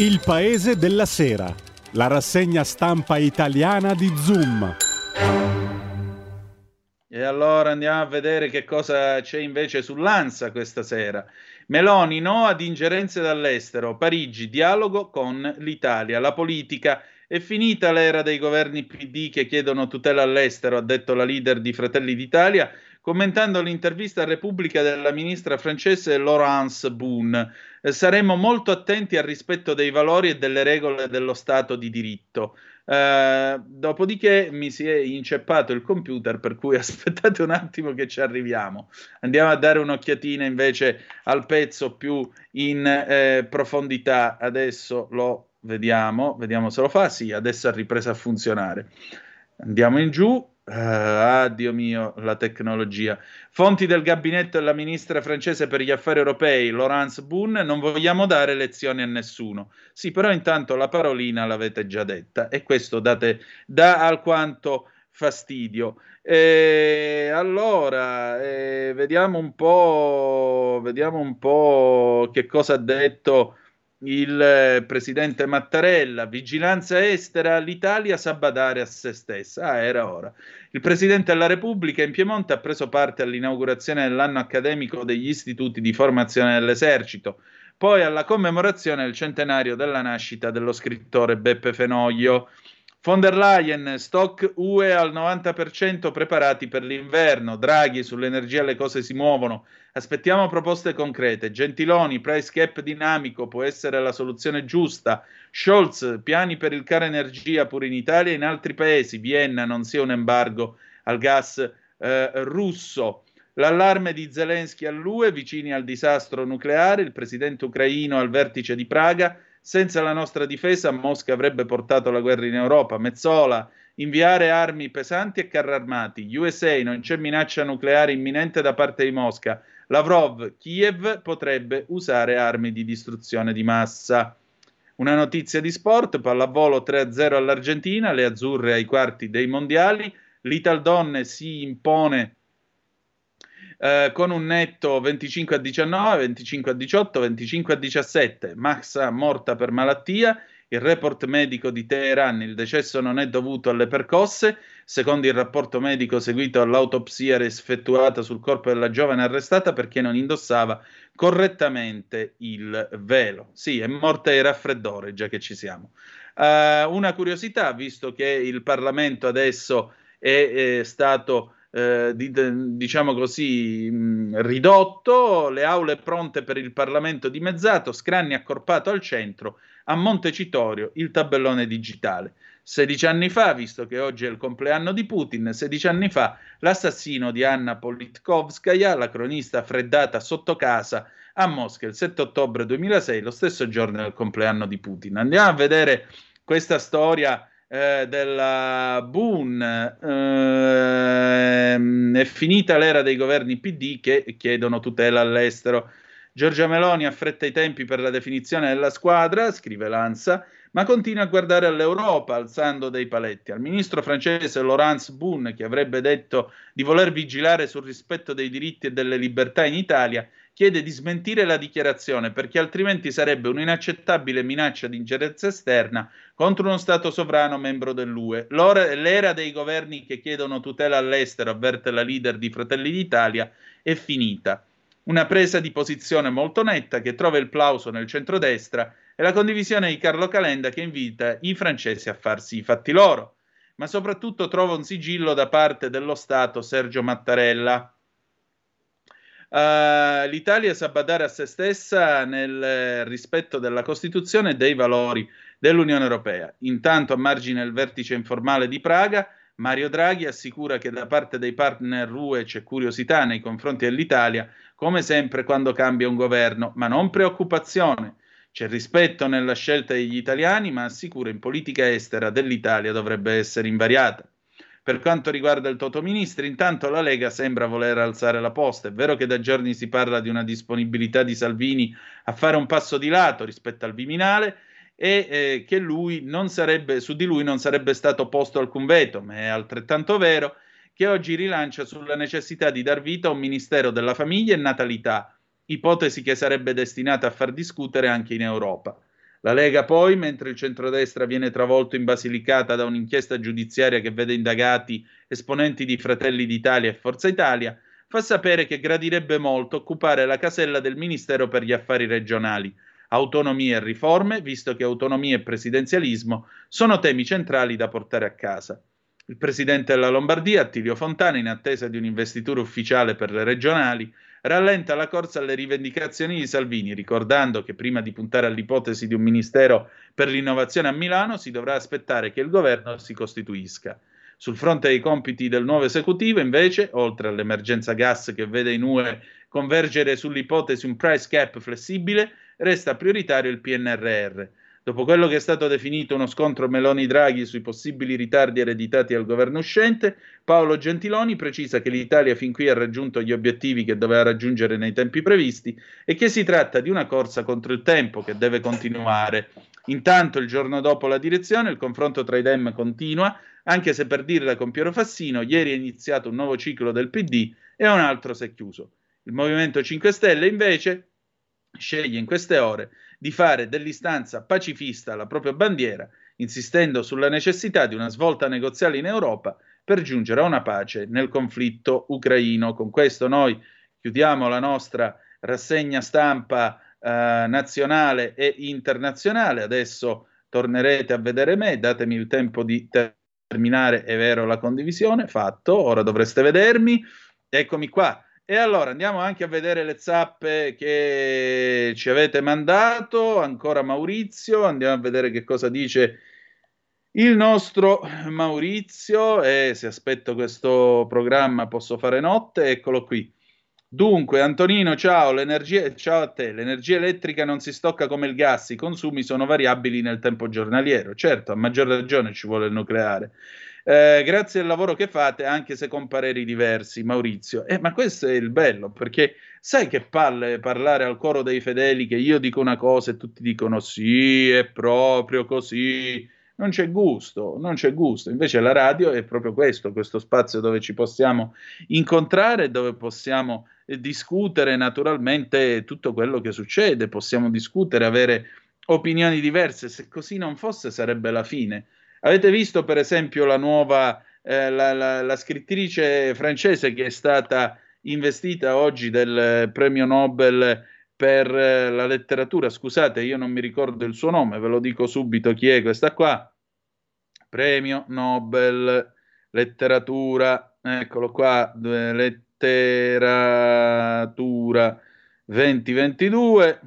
A: Il paese della sera, la rassegna stampa italiana di Zoom.
C: E allora andiamo a vedere che cosa c'è invece sull'ANSA questa sera. Meloni no ad ingerenze dall'estero, Parigi dialogo con l'Italia, la politica è finita l'era dei governi PD che chiedono tutela all'estero, ha detto la leader di Fratelli d'Italia, commentando l'intervista a Repubblica della ministra francese Laurence Boone. Eh, saremo molto attenti al rispetto dei valori e delle regole dello Stato di diritto. Uh, dopodiché mi si è inceppato il computer, per cui aspettate un attimo che ci arriviamo. Andiamo a dare un'occhiatina invece al pezzo più in eh, profondità. Adesso lo Vediamo, vediamo se lo fa. Sì, adesso ha ripreso a funzionare. Andiamo in giù. Uh, ah, Dio mio, la tecnologia. Fonti del gabinetto della ministra francese per gli affari europei, Laurence Boone, non vogliamo dare lezioni a nessuno. Sì, però intanto la parolina l'avete già detta e questo date, dà alquanto fastidio. E allora, eh, vediamo un po', vediamo un po' che cosa ha detto il eh, presidente Mattarella, vigilanza estera, l'Italia sa badare a se stessa. Ah, era ora. Il presidente della Repubblica in Piemonte ha preso parte all'inaugurazione dell'anno accademico degli istituti di formazione dell'esercito, poi alla commemorazione del centenario della nascita dello scrittore Beppe Fenoglio. Von der Leyen, stock UE al 90% preparati per l'inverno. Draghi, sull'energia le cose si muovono. Aspettiamo proposte concrete. Gentiloni, price cap dinamico può essere la soluzione giusta. Scholz, piani per il caro energia pure in Italia e in altri paesi. Vienna, non sia un embargo al gas eh, russo. L'allarme di Zelensky all'UE, vicini al disastro nucleare. Il presidente ucraino al vertice di Praga senza la nostra difesa Mosca avrebbe portato la guerra in Europa. Mezzola, inviare armi pesanti e carri armati. USA, non c'è minaccia nucleare imminente da parte di Mosca. Lavrov, Kiev potrebbe usare armi di distruzione di massa. Una notizia di sport, pallavolo 3-0 all'Argentina, le azzurre ai quarti dei mondiali, l'Ital Donne si impone eh, con un netto 25 a 19, 25 a 18, 25 a 17. Maxa morta per malattia. Il report medico di Teheran, il decesso non è dovuto alle percosse, secondo il rapporto medico seguito all'autopsia effettuata sul corpo della giovane arrestata perché non indossava correttamente il velo. Sì, è morta di raffreddore, già che ci siamo. Uh, una curiosità, visto che il Parlamento adesso è, è stato eh, di, diciamo così, mh, ridotto, le aule pronte per il Parlamento dimezzato, scranni accorpato al centro, a Montecitorio il tabellone digitale. 16 anni fa, visto che oggi è il compleanno di Putin, 16 anni fa l'assassino di Anna Politkovskaya, la cronista freddata sotto casa a Mosca il 7 ottobre 2006, lo stesso giorno del compleanno di Putin. Andiamo a vedere questa storia eh, della Boone, eh, è finita l'era dei governi PD che chiedono tutela all'estero. Giorgia Meloni affretta i tempi per la definizione della squadra, scrive Lanza, ma continua a guardare all'Europa alzando dei paletti. Al ministro francese Laurence Boone, che avrebbe detto di voler vigilare sul rispetto dei diritti e delle libertà in Italia, chiede di smentire la dichiarazione perché altrimenti sarebbe un'inaccettabile minaccia di ingerenza esterna contro uno Stato sovrano membro dell'UE. L'ora, l'era dei governi che chiedono tutela all'estero, avverte la leader di Fratelli d'Italia, è finita. Una presa di posizione molto netta che trova il plauso nel centrodestra e la condivisione di Carlo Calenda che invita i francesi a farsi i fatti loro. Ma soprattutto trova un sigillo da parte dello Stato Sergio Mattarella Uh, L'Italia sa badare a se stessa nel rispetto della Costituzione e dei valori dell'Unione Europea. Intanto, a margine del vertice informale di Praga, Mario Draghi assicura che da parte dei partner UE c'è curiosità nei confronti dell'Italia, come sempre quando cambia un governo, ma non preoccupazione. C'è rispetto nella scelta degli italiani, ma assicura in politica estera dell'Italia dovrebbe essere invariata. Per quanto riguarda il Toto Ministri, intanto la Lega sembra voler alzare la posta. È vero che da giorni si parla di una disponibilità di Salvini a fare un passo di lato rispetto al Viminale e eh, che lui non sarebbe, su di lui non sarebbe stato posto alcun veto, ma è altrettanto vero che oggi rilancia sulla necessità di dar vita a un Ministero della Famiglia e Natalità, ipotesi che sarebbe destinata a far discutere anche in Europa. La Lega poi, mentre il centrodestra viene travolto in Basilicata da un'inchiesta giudiziaria che vede indagati esponenti di Fratelli d'Italia e Forza Italia, fa sapere che gradirebbe molto occupare la casella del Ministero per gli affari regionali, autonomia e riforme, visto che autonomia e presidenzialismo sono temi centrali da portare a casa. Il presidente della Lombardia, Attilio Fontana, in attesa di un'investitura ufficiale per le regionali, rallenta la corsa alle rivendicazioni di Salvini, ricordando che prima di puntare all'ipotesi di un ministero per l'innovazione a Milano si dovrà aspettare che il governo si costituisca. Sul fronte dei compiti del nuovo esecutivo, invece, oltre all'emergenza gas che vede in UE convergere sull'ipotesi un price cap flessibile, resta prioritario il PNRR Dopo quello che è stato definito uno scontro Meloni-Draghi sui possibili ritardi ereditati al governo uscente, Paolo Gentiloni precisa che l'Italia fin qui ha raggiunto gli obiettivi che doveva raggiungere nei tempi previsti e che si tratta di una corsa contro il tempo che deve continuare. Intanto, il giorno dopo la direzione, il confronto tra i Dem continua, anche se per dirla con Piero Fassino, ieri è iniziato un nuovo ciclo del PD e un altro si è chiuso. Il Movimento 5 Stelle, invece, sceglie in queste ore di fare dell'istanza pacifista la propria bandiera, insistendo sulla necessità di una svolta negoziale in Europa per giungere a una pace nel conflitto ucraino. Con questo noi chiudiamo la nostra rassegna stampa eh, nazionale e internazionale. Adesso tornerete a vedere me, datemi il tempo di terminare, è vero, la condivisione, fatto, ora dovreste vedermi. Eccomi qua e allora andiamo anche a vedere le zappe che ci avete mandato, ancora Maurizio, andiamo a vedere che cosa dice il nostro Maurizio. E se aspetto questo programma posso fare notte, eccolo qui. Dunque, Antonino, ciao, l'energia, ciao a te. L'energia elettrica non si stocca come il gas, i consumi sono variabili nel tempo giornaliero. Certo, a maggior ragione ci vuole il nucleare. Eh, grazie al lavoro che fate, anche se con pareri diversi, Maurizio. Eh, ma questo è il bello, perché sai che palle parlare al coro dei fedeli che io dico una cosa e tutti dicono sì, è proprio così. Non c'è gusto, non c'è gusto. Invece la radio è proprio questo, questo spazio dove ci possiamo incontrare, dove possiamo eh, discutere naturalmente tutto quello che succede, possiamo discutere, avere opinioni diverse. Se così non fosse sarebbe la fine Avete visto per esempio la nuova, eh, la, la, la, scrittrice francese che è stata investita oggi del premio Nobel per eh, la letteratura? Scusate, io non mi ricordo il suo nome, ve lo dico subito chi è questa qua. Premio Nobel letteratura, eccolo qua, letteratura 2022.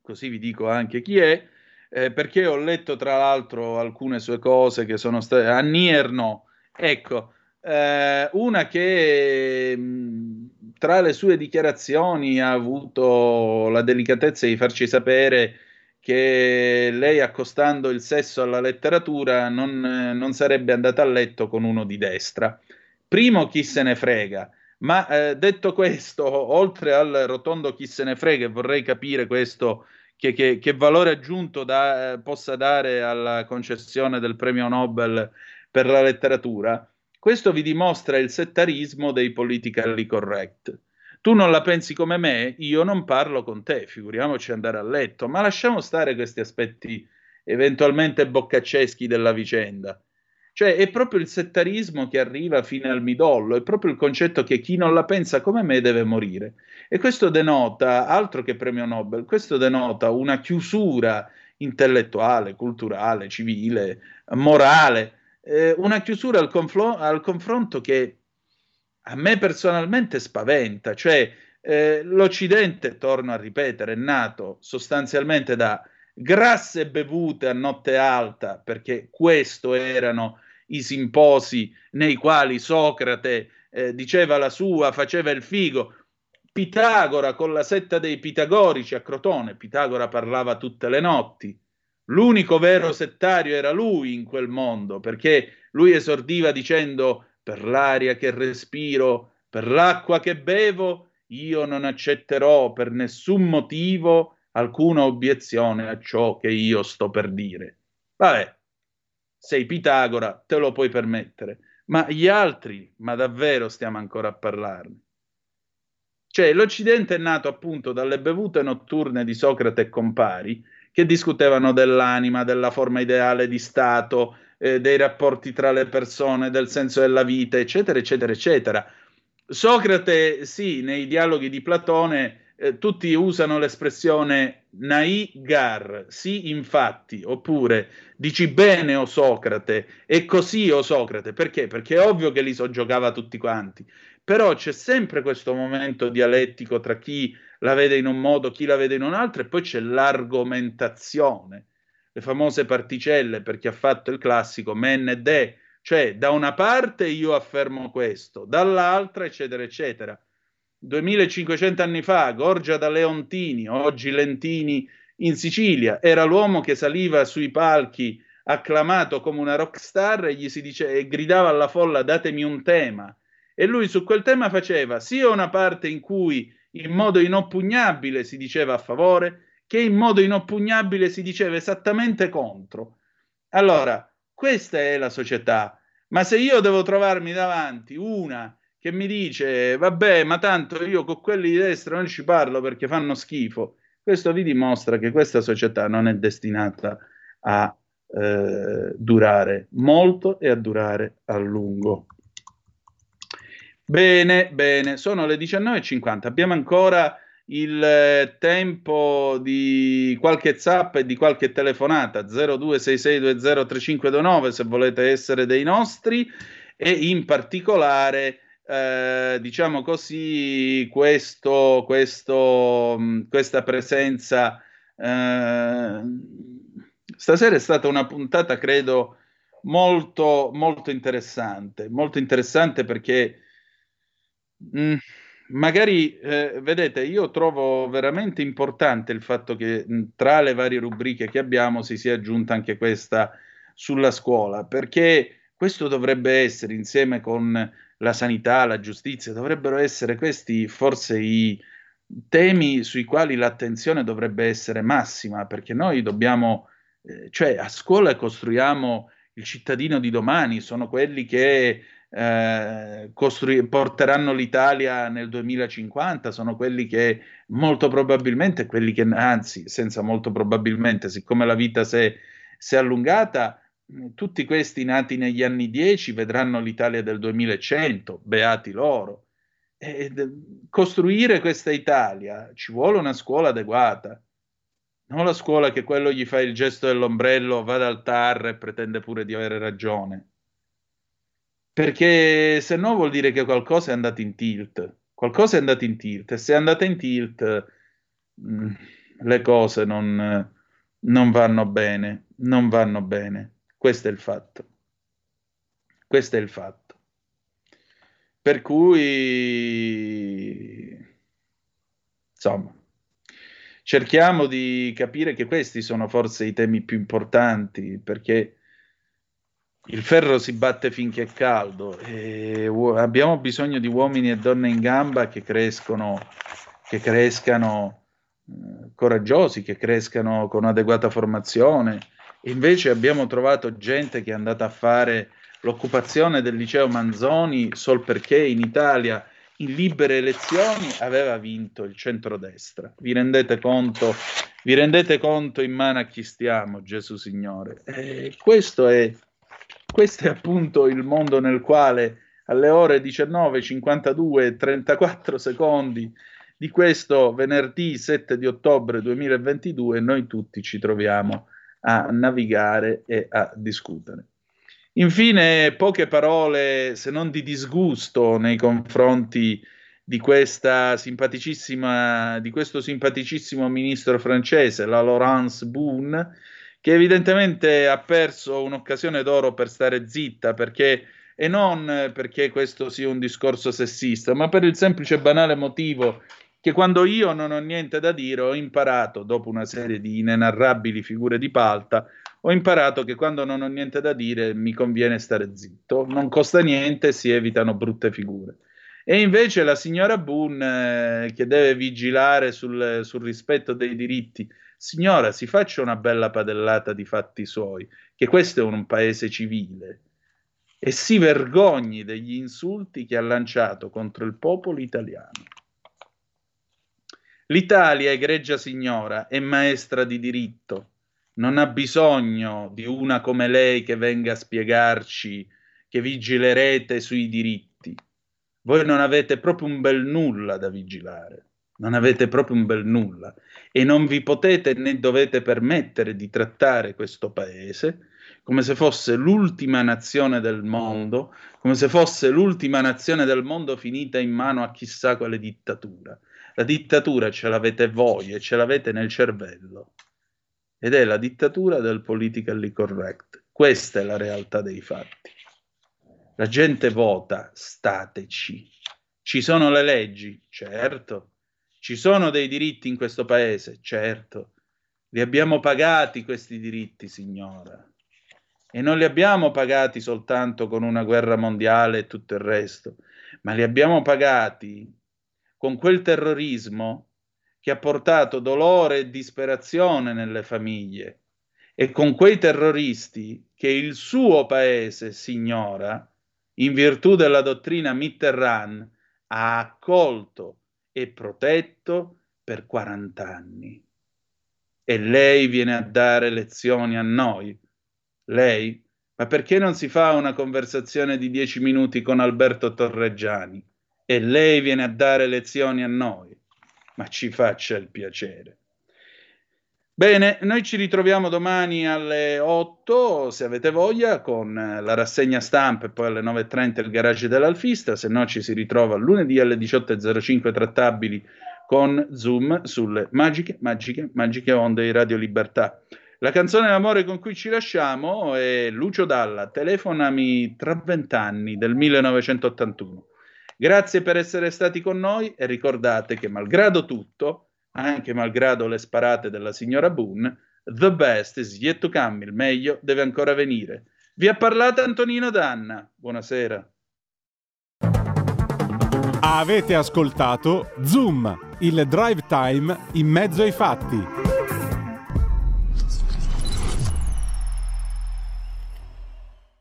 C: Così vi dico anche chi è eh, perché ho letto tra l'altro alcune sue cose che sono state... Annier no, ecco, eh, una che mh, tra le sue dichiarazioni ha avuto la delicatezza di farci sapere che lei accostando il sesso alla letteratura non, non sarebbe andata a letto con uno di destra. Primo, chi se ne frega. Ma eh, detto questo, oltre al rotondo chi se ne frega, vorrei capire questo che, che, che valore aggiunto da, possa dare alla concessione del premio Nobel per la letteratura, questo vi dimostra il settarismo dei politically correct. Tu non la pensi come me, io non parlo con te, figuriamoci andare a letto, ma lasciamo stare questi aspetti eventualmente boccacceschi della vicenda. Cioè è proprio il settarismo che arriva fino al midollo, è proprio il concetto che chi non la pensa come me deve morire. E questo denota, altro che premio Nobel, questo denota una chiusura intellettuale, culturale, civile, morale, eh, una chiusura al, conflo- al, confronto che a me personalmente spaventa, cioè eh, l'Occidente, torno a ripetere, è nato sostanzialmente da grasse bevute a notte alta, perché questo erano i simposi nei quali Socrate eh, diceva la sua, faceva il figo, Pitagora con la setta dei pitagorici a Crotone. Pitagora parlava tutte le notti. L'unico vero settario era lui in quel mondo, perché lui esordiva dicendo per l'aria che respiro, per l'acqua che bevo, io non accetterò per nessun motivo alcuna obiezione a ciò che io sto per dire. Vabbè, sei Pitagora, te lo puoi permettere, ma gli altri, ma davvero stiamo ancora a parlarne? Cioè, l'Occidente è nato appunto dalle bevute notturne di Socrate e compari, che discutevano dell'anima, della forma ideale di Stato, eh, dei rapporti tra le persone, del senso della vita, eccetera, eccetera, eccetera. Socrate, sì, nei dialoghi di Platone eh, tutti usano l'espressione nai gar, sì infatti, oppure dici bene o Socrate, e così o Socrate, perché? Perché è ovvio che li soggiogava tutti quanti, però c'è sempre questo momento dialettico tra chi la vede in un modo, chi la vede in un altro, e poi c'è l'argomentazione, le famose particelle per chi ha fatto il classico men e de, cioè, da una parte io affermo questo, dall'altra, eccetera, eccetera. 2500 anni fa, Gorgia da Leontini, oggi Lentini in Sicilia, era l'uomo che saliva sui palchi acclamato come una rockstar e gli si dice, e gridava alla folla datemi un tema. E lui su quel tema faceva sia una parte in cui in modo inoppugnabile si diceva a favore, che in modo inoppugnabile si diceva esattamente contro. Allora, questa è la società. Ma se io devo trovarmi davanti una che mi dice, vabbè, ma tanto io con quelli di destra non ci parlo perché fanno schifo, questo vi dimostra che questa società non è destinata a eh, durare molto e a durare a lungo. Bene, bene, sono le 19.50, abbiamo ancora il eh, tempo di qualche zap e di qualche telefonata. 0266203529 se volete essere dei nostri. E in particolare eh, diciamo così questo, questo, mm, questa presenza eh, stasera è stata una puntata credo molto molto interessante. Molto interessante perché mm, magari, eh, vedete, io trovo veramente importante il fatto che mh, tra le varie rubriche che abbiamo si sia aggiunta anche questa sulla scuola, perché questo dovrebbe essere, insieme con la sanità, la giustizia, dovrebbero essere questi forse i temi sui quali l'attenzione dovrebbe essere massima, perché noi dobbiamo, eh, cioè a scuola costruiamo il cittadino di domani, sono quelli che eh, porteranno l'Italia nel 2050, sono quelli che molto probabilmente, quelli che anzi, senza molto probabilmente, siccome la vita si è, si è allungata, tutti questi nati negli anni 10 vedranno l'Italia del 2100, beati loro. E costruire questa Italia ci vuole una scuola adeguata, non la scuola che quello gli fa il gesto dell'ombrello, va dal TAR e pretende pure di avere ragione perché se no vuol dire che qualcosa è andato in tilt. Qualcosa è andato in tilt e se è andata in tilt mh, mm, le cose non, non vanno bene, non vanno bene. Questo è il fatto. Questo è il fatto. Per cui, insomma, cerchiamo di capire che questi sono forse i temi più importanti, perché il ferro si batte finché è caldo e abbiamo bisogno di uomini e donne in gamba che crescono, che crescano eh, coraggiosi, che crescano con adeguata formazione. Invece abbiamo trovato gente che è andata a fare l'occupazione del liceo Manzoni sol perché in Italia in libere elezioni aveva vinto il centrodestra. Vi rendete conto? Vi rendete conto in mano a chi stiamo, Gesù Signore? E questo è questo è appunto il mondo nel quale alle ore 19, 52 e 34 secondi di questo venerdì 7 di ottobre 2022 noi tutti ci troviamo a navigare e a discutere. Infine, poche parole, se non di disgusto, nei confronti di, di questo simpaticissimo ministro francese, la Laurence Boone, che evidentemente ha perso un'occasione d'oro per stare zitta, perché, e non perché questo sia un discorso sessista, ma per il semplice e banale motivo che quando io non ho niente da dire ho imparato, dopo una serie di inenarrabili figure di palta, ho imparato che quando non ho niente da dire mi conviene stare zitto, non costa niente, si evitano brutte figure. E invece la signora Boone, eh, che deve vigilare sul, sul rispetto dei diritti, signora, si faccia una bella padellata di fatti suoi, che questo è un paese civile, e si vergogni degli insulti che ha lanciato contro il popolo italiano. L'Italia, egregia signora, è maestra di diritto, non ha bisogno di una come lei che venga a spiegarci che vigilerete sui diritti. Voi non avete proprio un bel nulla da vigilare, non avete proprio un bel nulla e non vi potete né dovete permettere di trattare questo paese come se fosse l'ultima nazione del mondo, come se fosse l'ultima nazione del mondo finita in mano a chissà quale dittatura. La dittatura ce l'avete voi e ce l'avete nel cervello. Ed è la dittatura del politically correct. Questa è la realtà dei fatti. La gente vota, stateci. Ci sono le leggi? Certo. Ci sono dei diritti in questo paese? Certo. Li abbiamo pagati questi diritti, signora. E non li abbiamo pagati soltanto con una guerra mondiale e tutto il resto, ma li abbiamo pagati con quel terrorismo che ha portato dolore e disperazione nelle famiglie e con quei terroristi che il suo paese, signora, in virtù della dottrina Mitterrand, ha accolto e protetto per 40 anni. E lei viene a dare lezioni a noi lei? Ma perché non si fa una conversazione di dieci minuti con Alberto Torreggiani e lei viene a dare lezioni a noi? Ma ci faccia il piacere. Bene, noi ci ritroviamo domani alle 8, se avete voglia, con la rassegna stampa e poi alle 9.30 il garage dell'Alfista, se no ci si ritrova lunedì alle 18.05 trattabili con Zoom sulle magiche, magiche, magiche onde di Radio Libertà. La canzone d'amore con cui ci lasciamo è Lucio Dalla, Telefonami tra vent'anni del 1981. Grazie per essere stati con noi e ricordate che malgrado tutto, anche malgrado le sparate della signora Boone, the best is yet to come, il meglio deve ancora venire. Vi ha parlato Antonino Danna. Buonasera.
A: Avete ascoltato Zoom, il drive time in mezzo ai fatti.